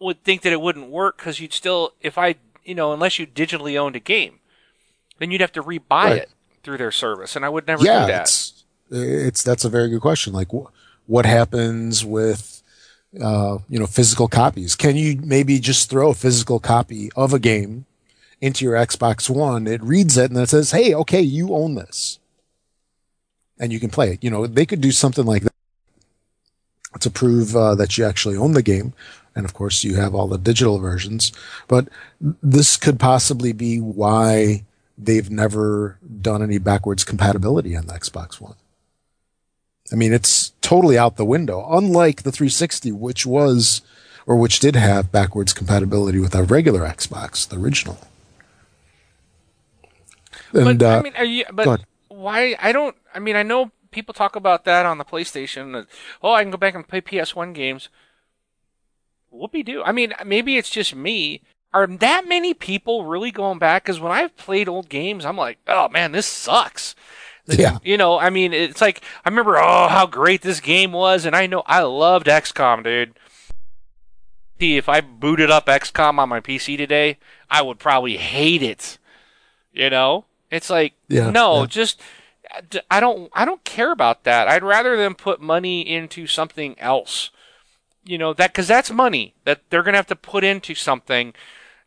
would think that it wouldn't work because you'd still, if I, you know, unless you digitally owned a game, then you'd have to rebuy Right. it through their service, and I would never yeah, do that. it's it's that's a very good question. Like, wh- what happens with uh, you know physical copies? Can you maybe just throw a physical copy of a game into your Xbox One, it reads it and it says, "Hey, okay, you own this," and you can play it. You know, they could do something like that to prove uh, that you actually own the game, and of course, you have all the digital versions. But this could possibly be why they've never done any backwards compatibility on the Xbox One. I mean, it's totally out the window. Unlike the 360, which was, or which did have backwards compatibility with our regular Xbox, the original. And, but uh, I mean, are you? But why? I don't. I mean, I know people talk about that on the PlayStation. oh, I can go back and play PS1 games. Whoopie do. I mean, maybe it's just me. Are that many people really going back? Because when I've played old games, I'm like, oh man, this sucks. Yeah. You know, I mean, it's like I remember, oh, how great this game was, and I know I loved XCOM, dude. See, if I booted up XCOM on my PC today, I would probably hate it. You know, it's like, yeah, no, yeah. just I don't I don't care about that. I'd rather them put money into something else. You know that because that's money that they're gonna have to put into something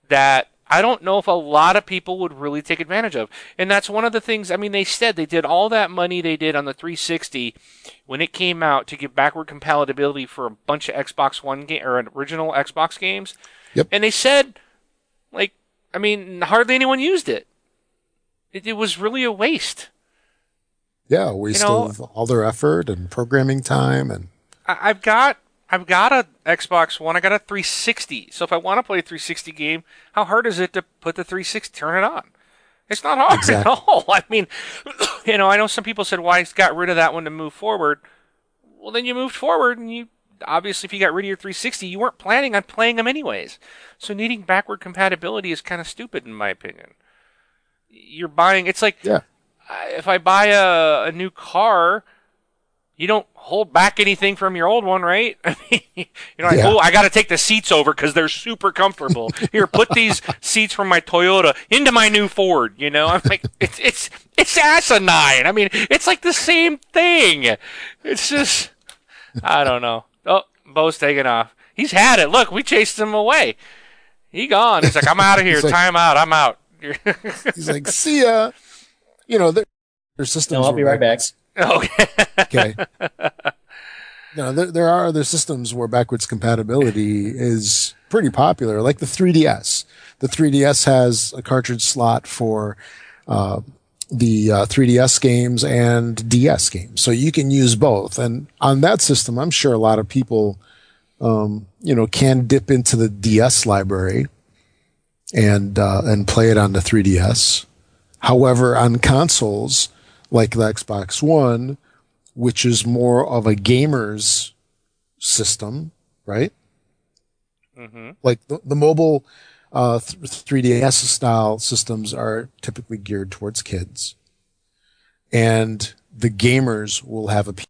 that I don't know if a lot of people would really take advantage of. And that's one of the things, I mean, they said they did all that money they did on the 360 when it came out to give backward compatibility for a bunch of Xbox One game or original Xbox games. Yep. And they said, like, I mean, hardly anyone used it. It, it was really a waste. Yeah, a waste you know, of all their effort and programming time and. I, I've got I've got a Xbox One. I got a 360. So if I want to play a 360 game, how hard is it to put the 360 turn it on? It's not hard exactly. at all. (laughs) I mean, (clears throat) you know, I know some people said, "Why got rid of that one to move forward?" Well, then you moved forward, and you obviously, if you got rid of your 360, you weren't planning on playing them anyways. So needing backward compatibility is kind of stupid, in my opinion. You're buying. It's like yeah. if I buy a, a new car you don't hold back anything from your old one, right? (laughs) I mean, you're like, yeah. oh, I got to take the seats over because they're super comfortable. Here, put these (laughs) seats from my Toyota into my new Ford. You know, I'm like, it's it's it's asinine. I mean, it's like the same thing. It's just, I don't know. Oh, Bo's taking off. He's had it. Look, we chased him away. He gone. He's like, I'm out of here. (laughs) like, Time out. I'm out. he's like, see ya. You know, their, their systems. No, I'll be right back. Okay. okay. (laughs) Now, there, there are other systems where backwards compatibility is pretty popular, like the 3DS. The 3DS has a cartridge slot for uh, the uh, 3DS games and DS games, so you can use both. And on that system, I'm sure a lot of people, um, you know, can dip into the DS library and uh, and play it on the 3DS. However, on consoles, like the Xbox One, which is more of a gamer's system, right? Mm-hmm. Like the, the mobile uh, 3DS style systems are typically geared towards kids, and the gamers will have a P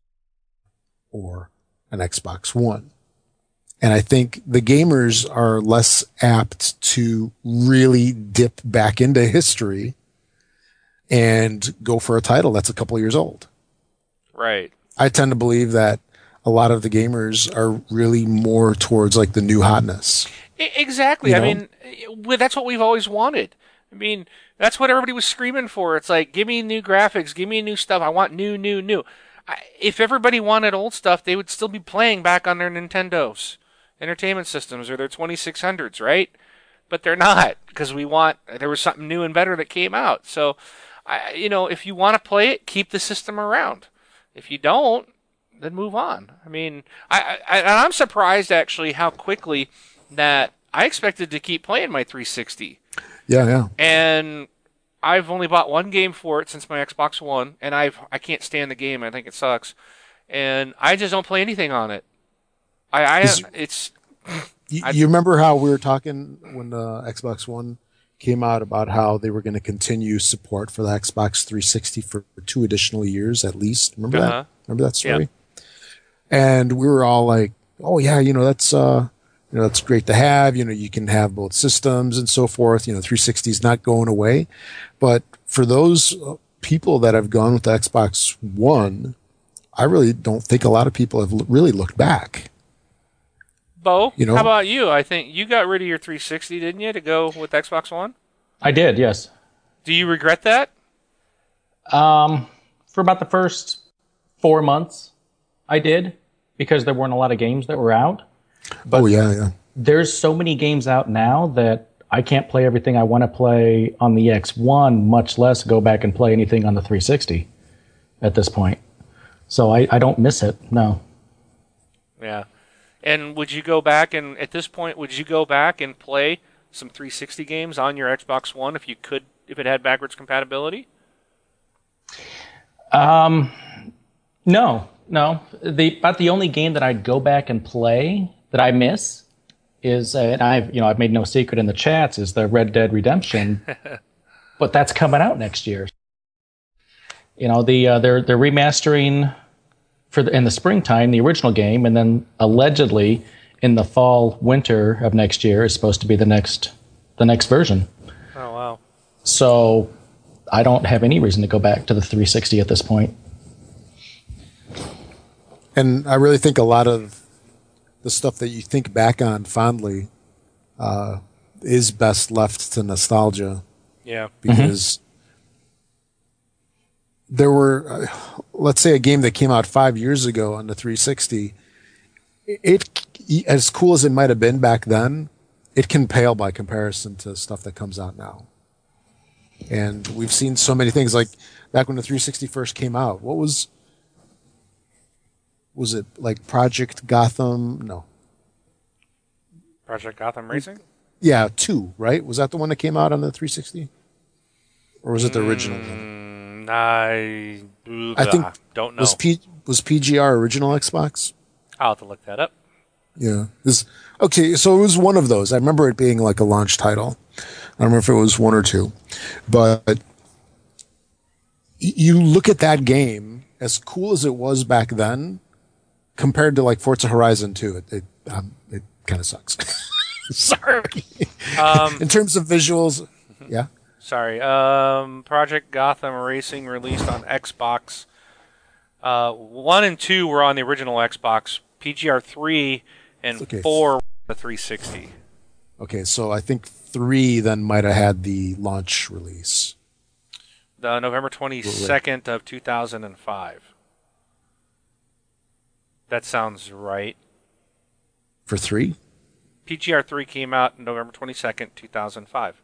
or an Xbox One. And I think the gamers are less apt to really dip back into history and go for a title that's a couple years old. Right. I tend to believe that a lot of the gamers are really more towards like the new hotness. Exactly. You know? I mean, that's what we've always wanted. I mean, that's what everybody was screaming for. It's like, give me new graphics, give me new stuff. I want new, new, new. I, if everybody wanted old stuff, they would still be playing back on their Nintendos, entertainment systems, or their 2600s, right? But they're not because we want there was something new and better that came out. So I, you know, if you want to play it, keep the system around. If you don't, then move on. I mean, I, I and I'm surprised actually how quickly that I expected to keep playing my 360. Yeah, yeah. And I've only bought one game for it since my Xbox One, and I've I can't stand the game. I think it sucks, and I just don't play anything on it. I, I it's. You, you remember how we were talking when the Xbox One came out about how they were going to continue support for the Xbox 360 for two additional years at least. Remember uh-huh. that? Remember that story? Yeah. And we were all like, "Oh yeah, you know that's uh, you know that's great to have. You know you can have both systems and so forth. You know 360 is not going away, but for those uh, people that have gone with the Xbox One, I really don't think a lot of people have really looked back. Bo, you know, how about you? I think you got rid of your 360, didn't you, to go with Xbox One? I did, yes. Do you regret that? Um, for about the first four months, I did because there weren't a lot of games that were out. oh yeah, yeah. There's so many games out now that I can't play everything I want to play on the X1, much less go back and play anything on the 360 at this point. So I, I don't miss it. No. Yeah. And would you go back and at this point would you go back and play some 360 games on your Xbox One if you could if it had backwards compatibility? Um, no, no. The about the only game that I'd go back and play that I miss is, uh, and I've you know I've made no secret in the chats is the Red Dead Redemption, (laughs) but that's coming out next year. You know the uh, they're they're remastering for the, in the springtime the original game, and then allegedly in the fall winter of next year is supposed to be the next the next version. Oh wow. So I don't have any reason to go back to the 360 at this point. And I really think a lot of the stuff that you think back on fondly uh, is best left to nostalgia Yeah. because there were, uh, let's say, a game that came out five years ago on the 360. It, as cool as it might have been back then, it can pale by comparison to stuff that comes out now. And we've seen so many things like back when the 360 first came out. What was was it like Project Gotham? No, Project Gotham Racing? yeah, two. Right? Was that the one that came out on the 360, or was it the original one? Mm, I, I think don't know. Was P was PGR original Xbox? I'll have to look that up. Yeah. This okay, so it was one of those. I remember it being like a launch title. I don't remember if it was one or two. But you look at that game, as cool as it was back then, compared to like Forza Horizon 2, it it, um, it kind of sucks. (laughs) Sorry. Um, In terms of visuals, yeah. Sorry. Um, Project Gotham Racing released on Xbox. Uh, one and two were on the original Xbox. PGR three and Okay. four were on the 360. Okay, so I think 3 then might have had the launch release. The November 22nd of 2005. That sounds right. For 3? PGR 3 came out November 22nd, 2005.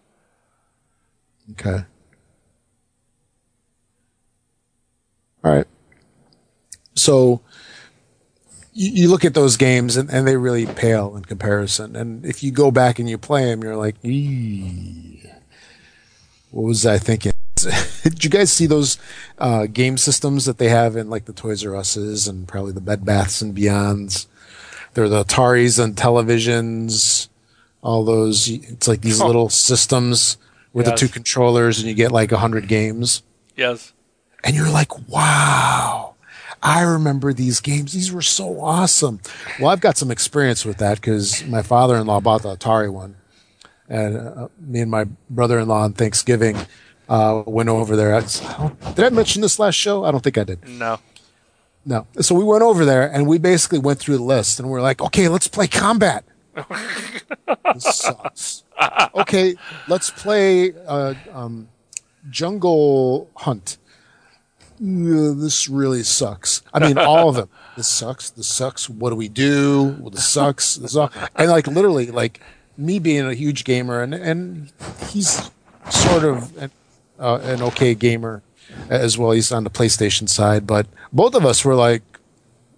Okay. All right. So you, you look at those games and, and they really pale in comparison. And if you go back and you play them, you're like, "Eee, what was I thinking? (laughs) Did you guys see those uh, game systems that they have in like the Toys R Us's and probably the Bed Baths and Beyonds? They're the Ataris and televisions, all those. It's like these Oh. little systems with Yes. the two controllers, and you get like a hundred games Yes. and you're like, wow, I remember these games. These were so awesome. Well, I've got some experience with that because my father in law bought the Atari one. And uh, me and my brother in law on Thanksgiving uh, went over there. I was- did I mention this last show? I don't think I did. No. No. So we went over there and we basically went through the list and we're like, okay, let's play combat. (laughs) this sucks. (laughs) Okay, let's play uh, um, jungle hunt. Ugh, this really sucks. I mean, all of them. (laughs) This sucks. This sucks. What do we do? Well, this sucks. This all, and like literally, like me being a huge gamer, and and he's sort of an, uh, an okay gamer as well. He's on the PlayStation side, but both of us were like,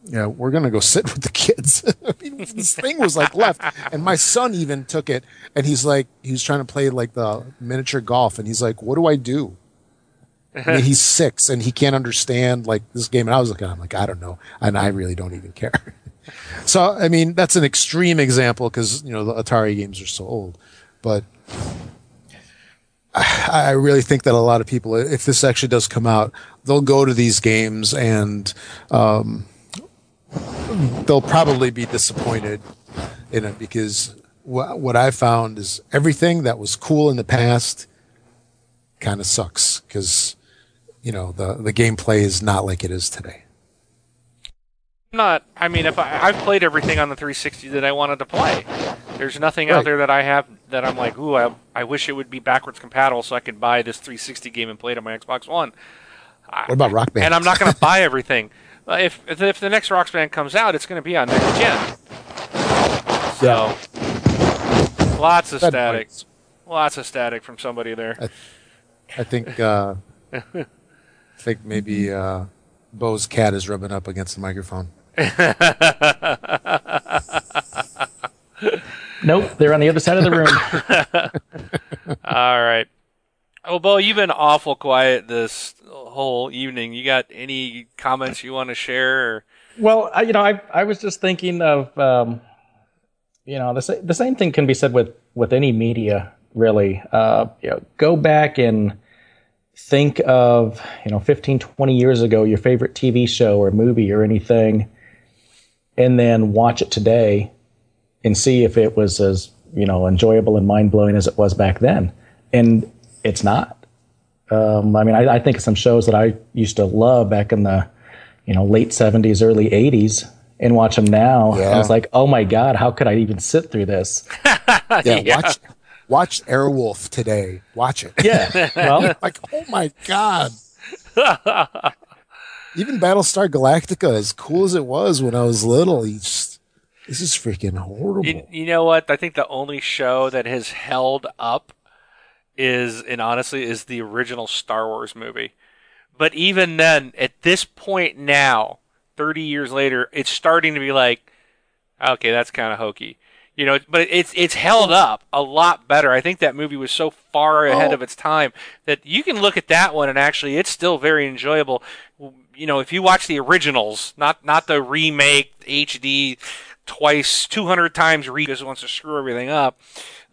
yeah, we're gonna go sit (laughs) with the kids. (laughs) I mean, this thing was like left, and my son even took it, and he's like, he was trying to play like the miniature golf, and he's like, what do I do? I mean, he's (laughs) six and he can't understand like this game. And I was looking, I'm like, I don't know, and I really don't even care. so, I mean, that's an extreme example because you know the Atari games are so old, but I (sighs) I really think that a lot of people, if this actually does come out, they'll go to these games and um, they'll probably be disappointed in it because what, what I found is everything that was cool in the past kind of sucks because you know the the gameplay is not like it is today. not. I mean, if I, I've played everything on the 360 that I wanted to play, there's nothing out there that I have that I'm like, ooh, I, I wish it would be backwards compatible so I could buy this 360 game and play it on my Xbox One. What about Rock Band? And I'm not going to buy everything. (laughs) Uh, if, if if the next Rock Band comes out, it's going to be on next gen. So, lots of Bad static, points. lots of static from somebody there. I think uh, I (laughs) think maybe uh, Bo's cat is rubbing up against the microphone. (laughs) Nope, they're on the other side of the room. (laughs) All right. Oh, Bo, you've been awful quiet this whole evening. You got any comments you want to share? Or... Well, I, you know, I I was just thinking of, um, you know, the the same thing can be said with with any media, really. Uh, you know, go back and think of, you know, 15, 20 years ago, your favorite TV show or movie or anything, and then watch it today and see if it was as you know enjoyable and mind blowing as it was back then. And it's not. Um, I mean, I, I think of some shows that I used to love back in the you know, late 70s, early 80s and watch them now. And Yeah. it's like, oh my God, how could I even sit through this? (laughs) Yeah, watch watch Airwolf today. Watch it. Yeah. Well, (laughs) like, oh my god. Even Battlestar Galactica, as cool as it was when I was little, you just this is freaking horrible. You, you know what? I think the only show that has held up is, and honestly, is the original Star Wars movie. But even then, at this point now, 30 years later, it's starting to be like, okay, that's kind of hokey. You know, but it's it's held up a lot better. I think that movie was so far ahead Oh. of its time that you can look at that one and actually it's still very enjoyable. You know, if you watch the originals, not not the remake HD twice, 200 times re because it wants to screw everything up.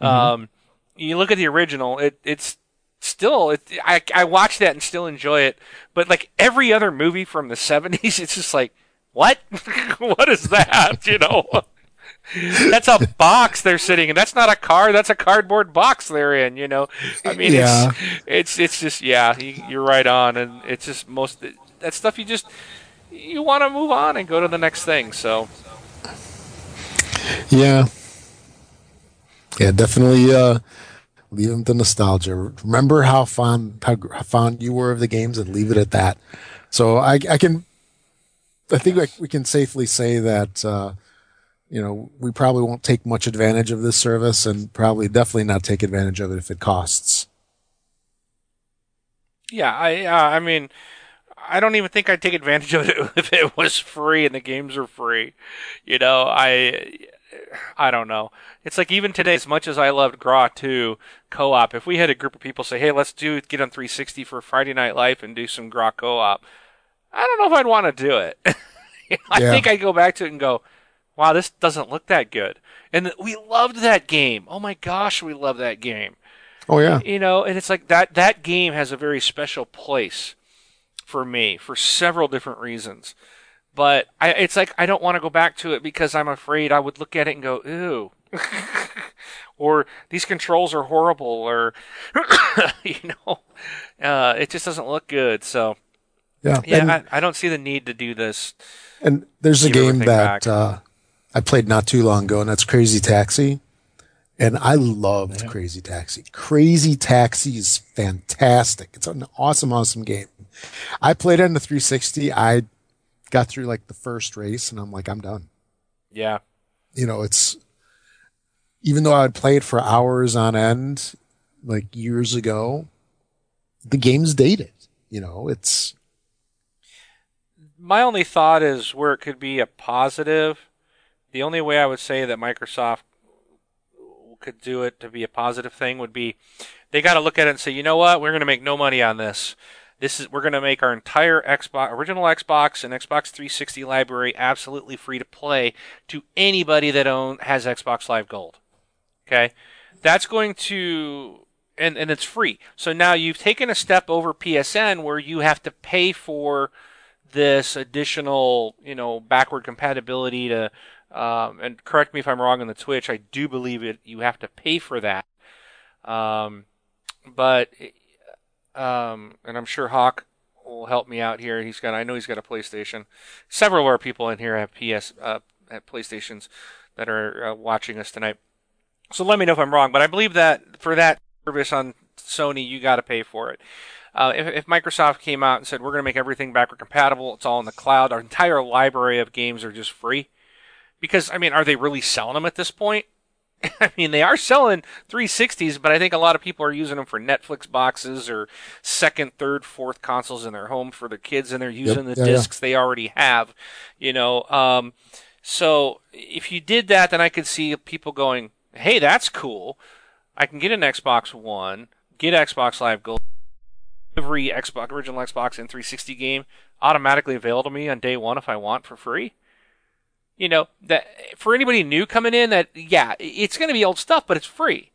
Um, you look at the original, it it's still it, I I watch that and still enjoy it. But like every other movie from the (laughs) 70s, it's just like what? (laughs) what is that? You know? (laughs) that's a box they're sitting in. That's not a car. That's a cardboard box they're in. You know, I mean, Yeah. it's it's it's just yeah, you, you're right on, and it's just most that stuff you just you want to move on and go to the next thing. So Yeah. Yeah, definitely uh leave them to nostalgia. Remember how fond how, how fond you were of the games and leave it at that. So I I can I think we- we can safely say that uh you know, we probably won't take much advantage of this service and probably definitely not take advantage of it if it costs. yeah, I uh, I mean. I don't even think I'd take advantage of it (laughs) if it was free and the games are free. You know, I I don't know. It's like even today, as much as I loved GRAW 2 co-op, if we had a group of people say, "Hey, let's do get on 360 for Friday Night Life and do some GRAW co-op," I don't know if I'd want to do it. (laughs) I Yeah. think I'd go back to it and go, "Wow, this doesn't look that good." And we loved that game. Oh my gosh, we love that game Oh yeah. you know and it's like that that game has a very special place for me for several different reasons but I, it's like i don't want to go back to it because i'm afraid i would look at it and go ew (laughs) or these controls are horrible or (laughs) you know uh, it just doesn't look good so Yeah. yeah And- I, I don't see the need to do this And there's a game that uh, I played not too long ago, and that's Crazy Taxi. And I loved Crazy Taxi. Crazy Taxi is fantastic. It's an awesome, awesome game. I played it on the 360. I got through like the first race, and I'm like, I'm done. yeah You know, it's even though I'd play it for hours on end, like years ago, the game's dated. You know, it's my only thought is where it could be a positive. The only way I would say that Microsoft could do it to be a positive thing would be they got to look at it and say, you know what, we're going to make no money on this. This is we're going to make our entire Xbox, original Xbox and Xbox 360 library absolutely free to play to anybody that own has Xbox Live Gold. Okay, that's going to and and it's free. So now you've taken a step over PSN where you have to pay for this additional, you know, backward compatibility to, um, and correct me if I'm wrong on the Twitch. I do believe it. You have to pay for that. Um, but, um, and I'm sure Hawk will help me out here. He's got I know he's got a PlayStation. Several of our people in here have PS uh, at PlayStations that are uh, watching us tonight. So let me know if I'm wrong, but I believe that for that service on Sony, you got to pay for it. Uh, if, if, Microsoft came out and said we're going to make everything backward compatible, it's all in the cloud, our entire library of games are just free. Because I mean, are they really selling them at this point? (laughs) I mean, they are selling 360s, but I think a lot of people are using them for Netflix boxes or second, third, fourth consoles in their home for their kids, and they're using yep. the yeah, discs yeah. they already have. You know, um, so if you did that, then I could see people going, "Hey, that's cool. I can get an Xbox One, get Xbox Live Gold, every Xbox original Xbox and 360 game automatically available to me on day one if I want for free." You know that for anybody new coming in that yeah it's going to be old stuff but it's free.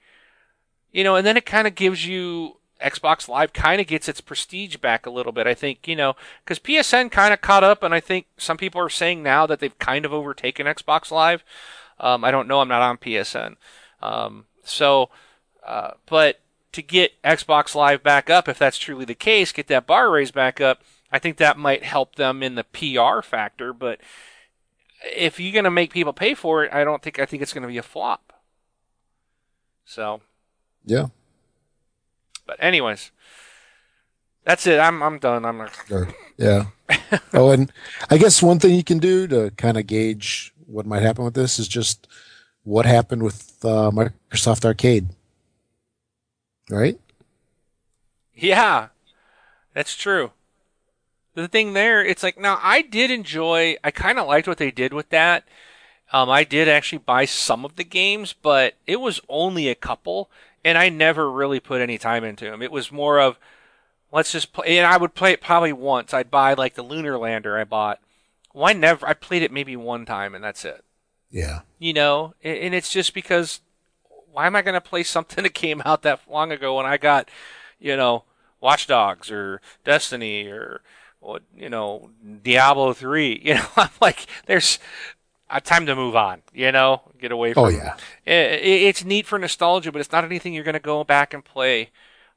You know and then it kind of gives you xbox live kind of gets its prestige back a little bit i think you know because psn kind of caught up and i think some people are saying now that they've kind of overtaken xbox live. Um, i don't know i'm not on psn um, so uh, but to get xbox live back up if that's truly the case get that bar raised back up i think that might help them in the pr factor but if you're going to make people pay for it, I don't think I think it's going to be a flop. So, yeah. But anyways, that's it. I'm I'm done. I'm not. Sure. Yeah. oh, and I guess one thing you can do to kind of gauge what might happen with this is just what happened with uh, Microsoft Arcade. Right? Yeah, that's true the thing there, it's like now I did enjoy. I kind of liked what they did with that. Um, I did actually buy some of the games, but it was only a couple, and I never really put any time into them. It was more of let's just play, and I would play it probably once. I'd buy like the Lunar Lander I bought. Why never? I played it maybe one time, and that's it. Yeah. You know, and it's just because why am I going to play something (laughs) that came out that long ago when I got, you know, Watch Dogs or Destiny or, you know, Diablo 3. (laughs) You know, I'm like, there's a time to move on, you know, get away from Oh, yeah. It, it's neat for nostalgia, but it's not anything you're going to go back and play.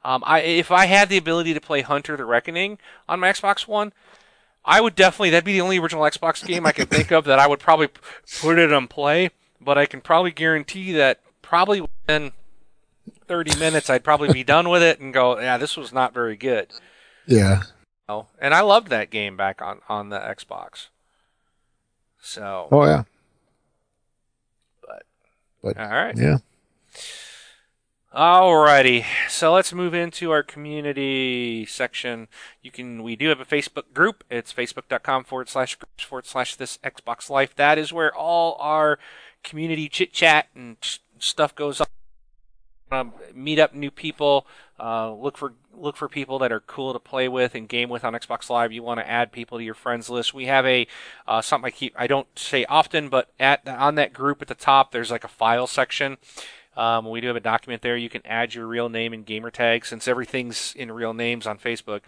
Um, I, if I had the ability to play Hunter the Reckoning on my Xbox One, I would definitely, that'd be the only original Xbox game I could think of that I would probably put it on play, but I can probably guarantee that probably within 30 minutes I'd probably be done with it and go, yeah, this was not very good. Yeah and I loved that game back on on the Xbox. So. Oh yeah. But. But all right. Yeah. Alrighty, so let's move into our community section. You can, we do have a Facebook group. It's facebook.com forward slash groups forward slash this Xbox Life. That is where all our community chit chat and stuff goes on. Um, meet up new people, uh, look for look for people that are cool to play with and game with on Xbox Live. You want to add people to your friends list. We have a uh, something I keep I don't say often, but at on that group at the top, there's like a file section. Um, we do have a document there. You can add your real name and gamer tag. Since everything's in real names on Facebook,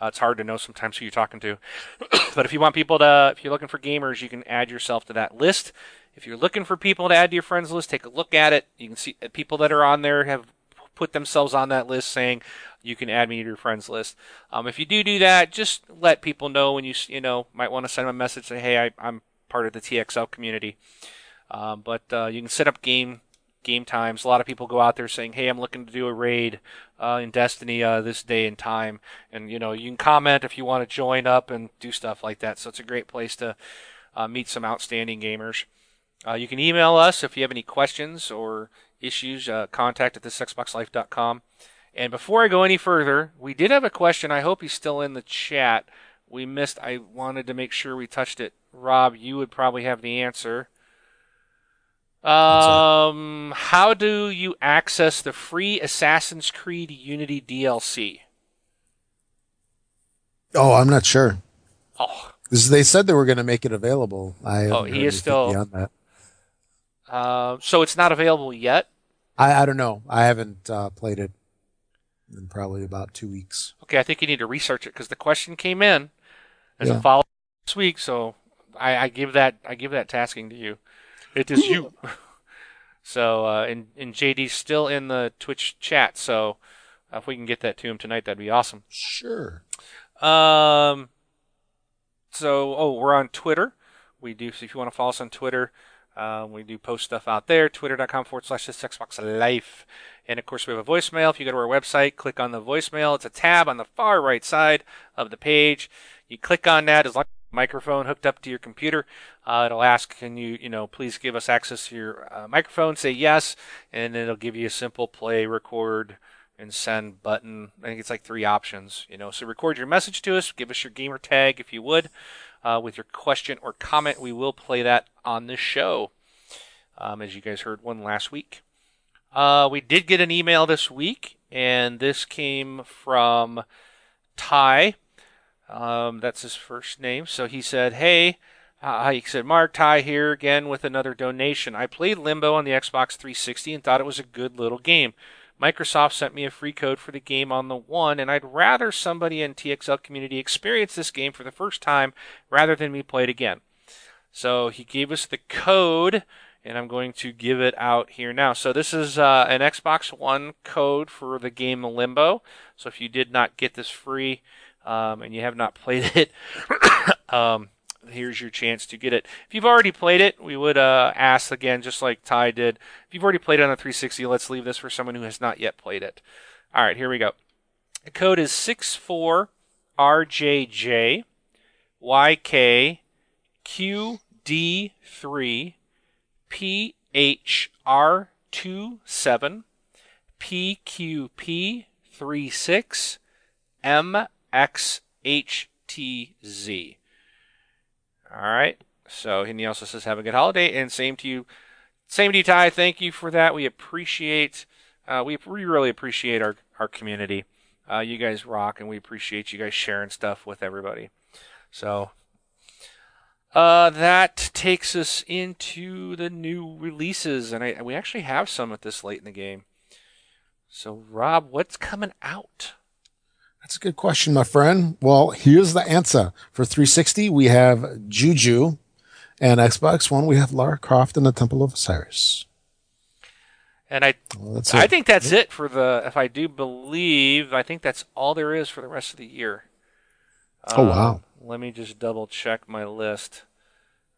uh, it's hard to know sometimes who you're talking to. (coughs) but if you want people to, if you're looking for gamers, you can add yourself to that list. If you're looking for people to add to your friends list, take a look at it. You can see uh, people that are on there have put themselves on that list saying you can add me to your friends list. Um, if you do do that, just let people know when you you know might want to send them a message say hey I, am part of the TXL community. Um, but uh, you can set up game game times. A lot of people go out there saying hey I'm looking to do a raid uh, in Destiny uh, this day and time, and you know you can comment if you want to join up and do stuff like that. So it's a great place to uh, meet some outstanding gamers. Uh, you can email us if you have any questions or issues, uh, contact at thisxboxlife.com. And before I go any further, we did have a question. I hope he's still in the chat. We missed, I wanted to make sure we touched it. Rob, you would probably have the answer. Um, how do you access the free Assassin's Creed Unity DLC? Oh, I'm not sure. Oh, they said they were going to make it available. I oh, he is still beyond that. Uh, so it's not available yet. I, I don't know. I haven't uh, played it in probably about two weeks. Okay, I think you need to research it because the question came in as yeah. a follow this week. So I, I, give that I give that tasking to you. It is you. (laughs) so uh, and and JD's still in the Twitch chat. So if we can get that to him tonight, that'd be awesome. Sure. Um. So, oh, we're on Twitter. We do. So if you want to follow us on Twitter, um, we do post stuff out there. Twitter.com forward slash this Xbox Life. And of course, we have a voicemail. If you go to our website, click on the voicemail. It's a tab on the far right side of the page. You click on that as long as a microphone hooked up to your computer. Uh, it'll ask, can you, you know, please give us access to your uh, microphone? Say yes, and it'll give you a simple play, record, and send button. I think it's like three options, you know. So record your message to us, give us your gamer tag if you would, uh, with your question or comment. We will play that on this show, um, as you guys heard one last week. Uh, we did get an email this week, and this came from Ty. Um, that's his first name. So he said, "Hey." Uh, he said, Mark Ty here again with another donation. I played Limbo on the Xbox 360 and thought it was a good little game. Microsoft sent me a free code for the game on the One, and I'd rather somebody in TXL community experience this game for the first time rather than me play it again. So he gave us the code, and I'm going to give it out here now. So this is uh, an Xbox One code for the game Limbo. So if you did not get this free um, and you have not played (laughs) it, (coughs) um, here's your chance to get it. If you've already played it, we would uh, ask again, just like Ty did. If you've already played it on the 360, let's leave this for someone who has not yet played it. All right, here we go. The code is 64RJJ YK PHR27 PQP36 MXHTZ. All right. So, and he also says, have a good holiday. And same to you. Same to you, Ty. Thank you for that. We appreciate, uh, we, we really appreciate our, our community. Uh, you guys rock, and we appreciate you guys sharing stuff with everybody. So, uh, that takes us into the new releases, and I, we actually have some at this late in the game. So, Rob, what's coming out? That's a good question, my friend. Well, here's the answer. For 360, we have Juju, and Xbox One, we have Lara Croft and the Temple of Osiris. And I, well, I think that's it for the. If I do believe, I think that's all there is for the rest of the year. Oh um, wow! Let me just double check my list.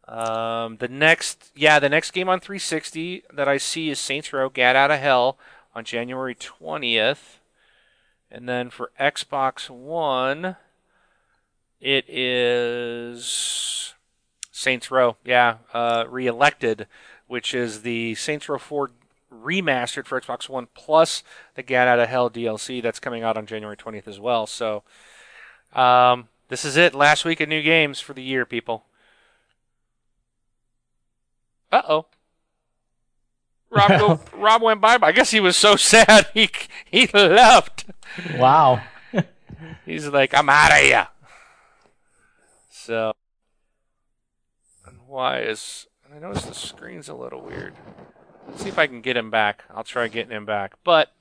Um, the next, yeah, the next game on 360 that I see is Saints Row: Get Out of Hell on January 20th. And then for Xbox One, it is Saints Row, yeah, uh, re-elected, which is the Saints Row 4 remastered for Xbox One plus the Get Out of Hell DLC that's coming out on January 20th as well. So, um, this is it. Last week of new games for the year, people. Uh oh. Rob go, (laughs) Rob went bye bye. I guess he was so (laughs) sad he he left. Wow. (laughs) He's like, I'm out of here. So, why is I notice the screen's a little weird. Let's see if I can get him back. I'll try getting him back. But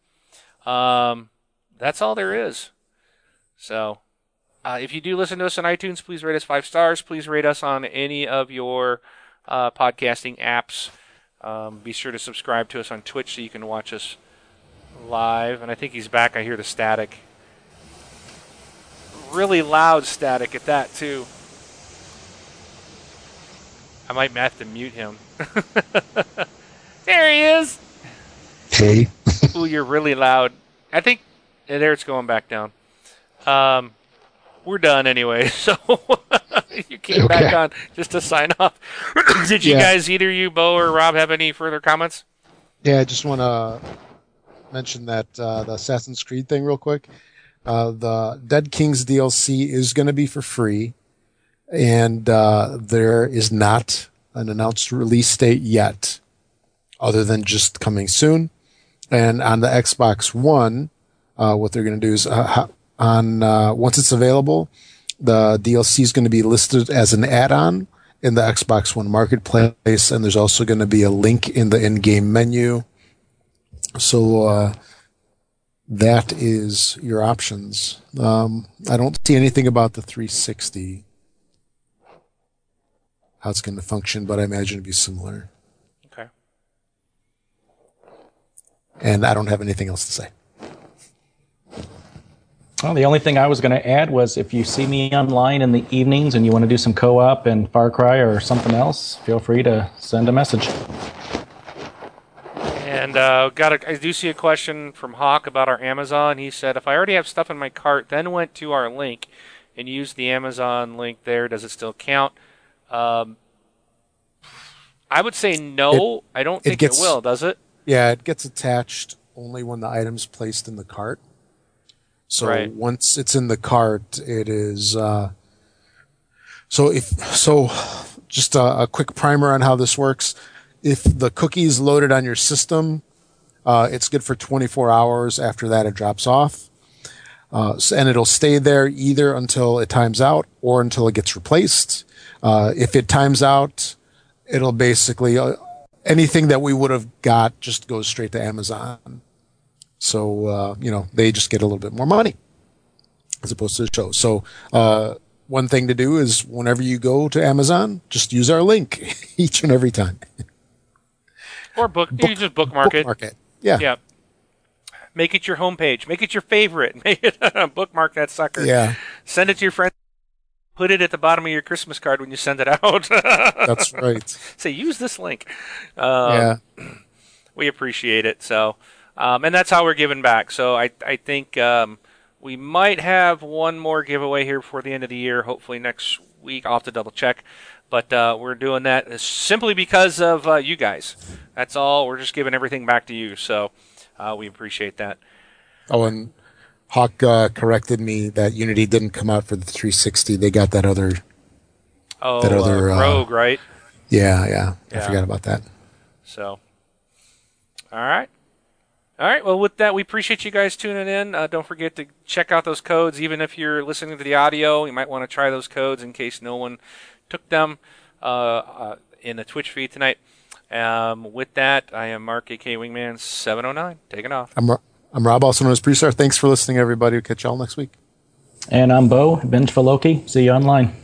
um, that's all there is. So, uh, if you do listen to us on iTunes, please rate us five stars. Please rate us on any of your uh, podcasting apps. Um, be sure to subscribe to us on Twitch so you can watch us live. And I think he's back. I hear the static. Really loud static at that, too. I might have to mute him. (laughs) there he is. Hey. (laughs) Ooh, you're really loud. I think there it's going back down. Um, we're done anyway. (laughs) So (laughs) you came okay. back on just to sign off. (clears throat) Did you yeah. guys, either you, Bo or Rob, have any further comments? Yeah, I just want to mention that uh, the Assassin's Creed thing real quick. Uh, the Dead Kings DLC is going to be for free, and uh, there is not an announced release date yet, other than just coming soon. And on the Xbox One, uh, what they're going to do is uh, on uh, once it's available, the DLC is going to be listed as an add-on in the Xbox One marketplace, and there's also going to be a link in the in-game menu. So uh, that is your options. Um, I don't see anything about the 360 how it's going to function, but I imagine it'd be similar. Okay. And I don't have anything else to say. Well, the only thing I was going to add was if you see me online in the evenings and you want to do some co-op and Far Cry or something else, feel free to send a message. And uh, got a, I do see a question from Hawk about our Amazon. He said, if I already have stuff in my cart, then went to our link and used the Amazon link there, does it still count? Um, I would say no. It, I don't think it, gets, it will. Does it? Yeah, it gets attached only when the item's placed in the cart. So right. once it's in the cart, it is. Uh, so if so, just a, a, quick primer on how this works. If the cookie is loaded on your system, uh, it's good for 24 hours. After that, it drops off. Uh, and it'll stay there either until it times out or until it gets replaced. Uh, if it times out, it'll basically uh, anything that we would have got just goes straight to Amazon. So uh, you know they just get a little bit more money as opposed to the show. So uh, one thing to do is whenever you go to Amazon, just use our link (laughs) each and every time. Or book, book you just bookmark, bookmark it. it. Yeah. Yeah. Make it your homepage. Make it your favorite. (laughs) Make it bookmark that sucker. Yeah. Send it to your friends. Put it at the bottom of your Christmas card when you send it out. (laughs) That's right. Say use this link. Um, yeah. (clears throat) We appreciate it. So, um, and that's how we're giving back. So I I think um, we might have one more giveaway here before the end of the year. Hopefully next week. I'll have to double check. But uh, we're doing that simply because of uh, you guys. That's all. We're just giving everything back to you. So uh, we appreciate that. Oh, and Hawk uh, corrected me that Unity didn't come out for the 360. They got that other. Oh, that other uh, Rogue, right? Yeah, yeah, yeah. I forgot about that. So, all right. All right. Well, with that, we appreciate you guys tuning in. Uh, don't forget to check out those codes. Even if you're listening to the audio, you might want to try those codes in case no one took them uh, uh, in the Twitch feed tonight. Um, with that, I am Mark, aka Wingman 709, taking off. I'm, I'm Rob, also known as Prestar. Thanks for listening, everybody. We'll catch y'all next week. And I'm Bo, Bench for Loki. See you online.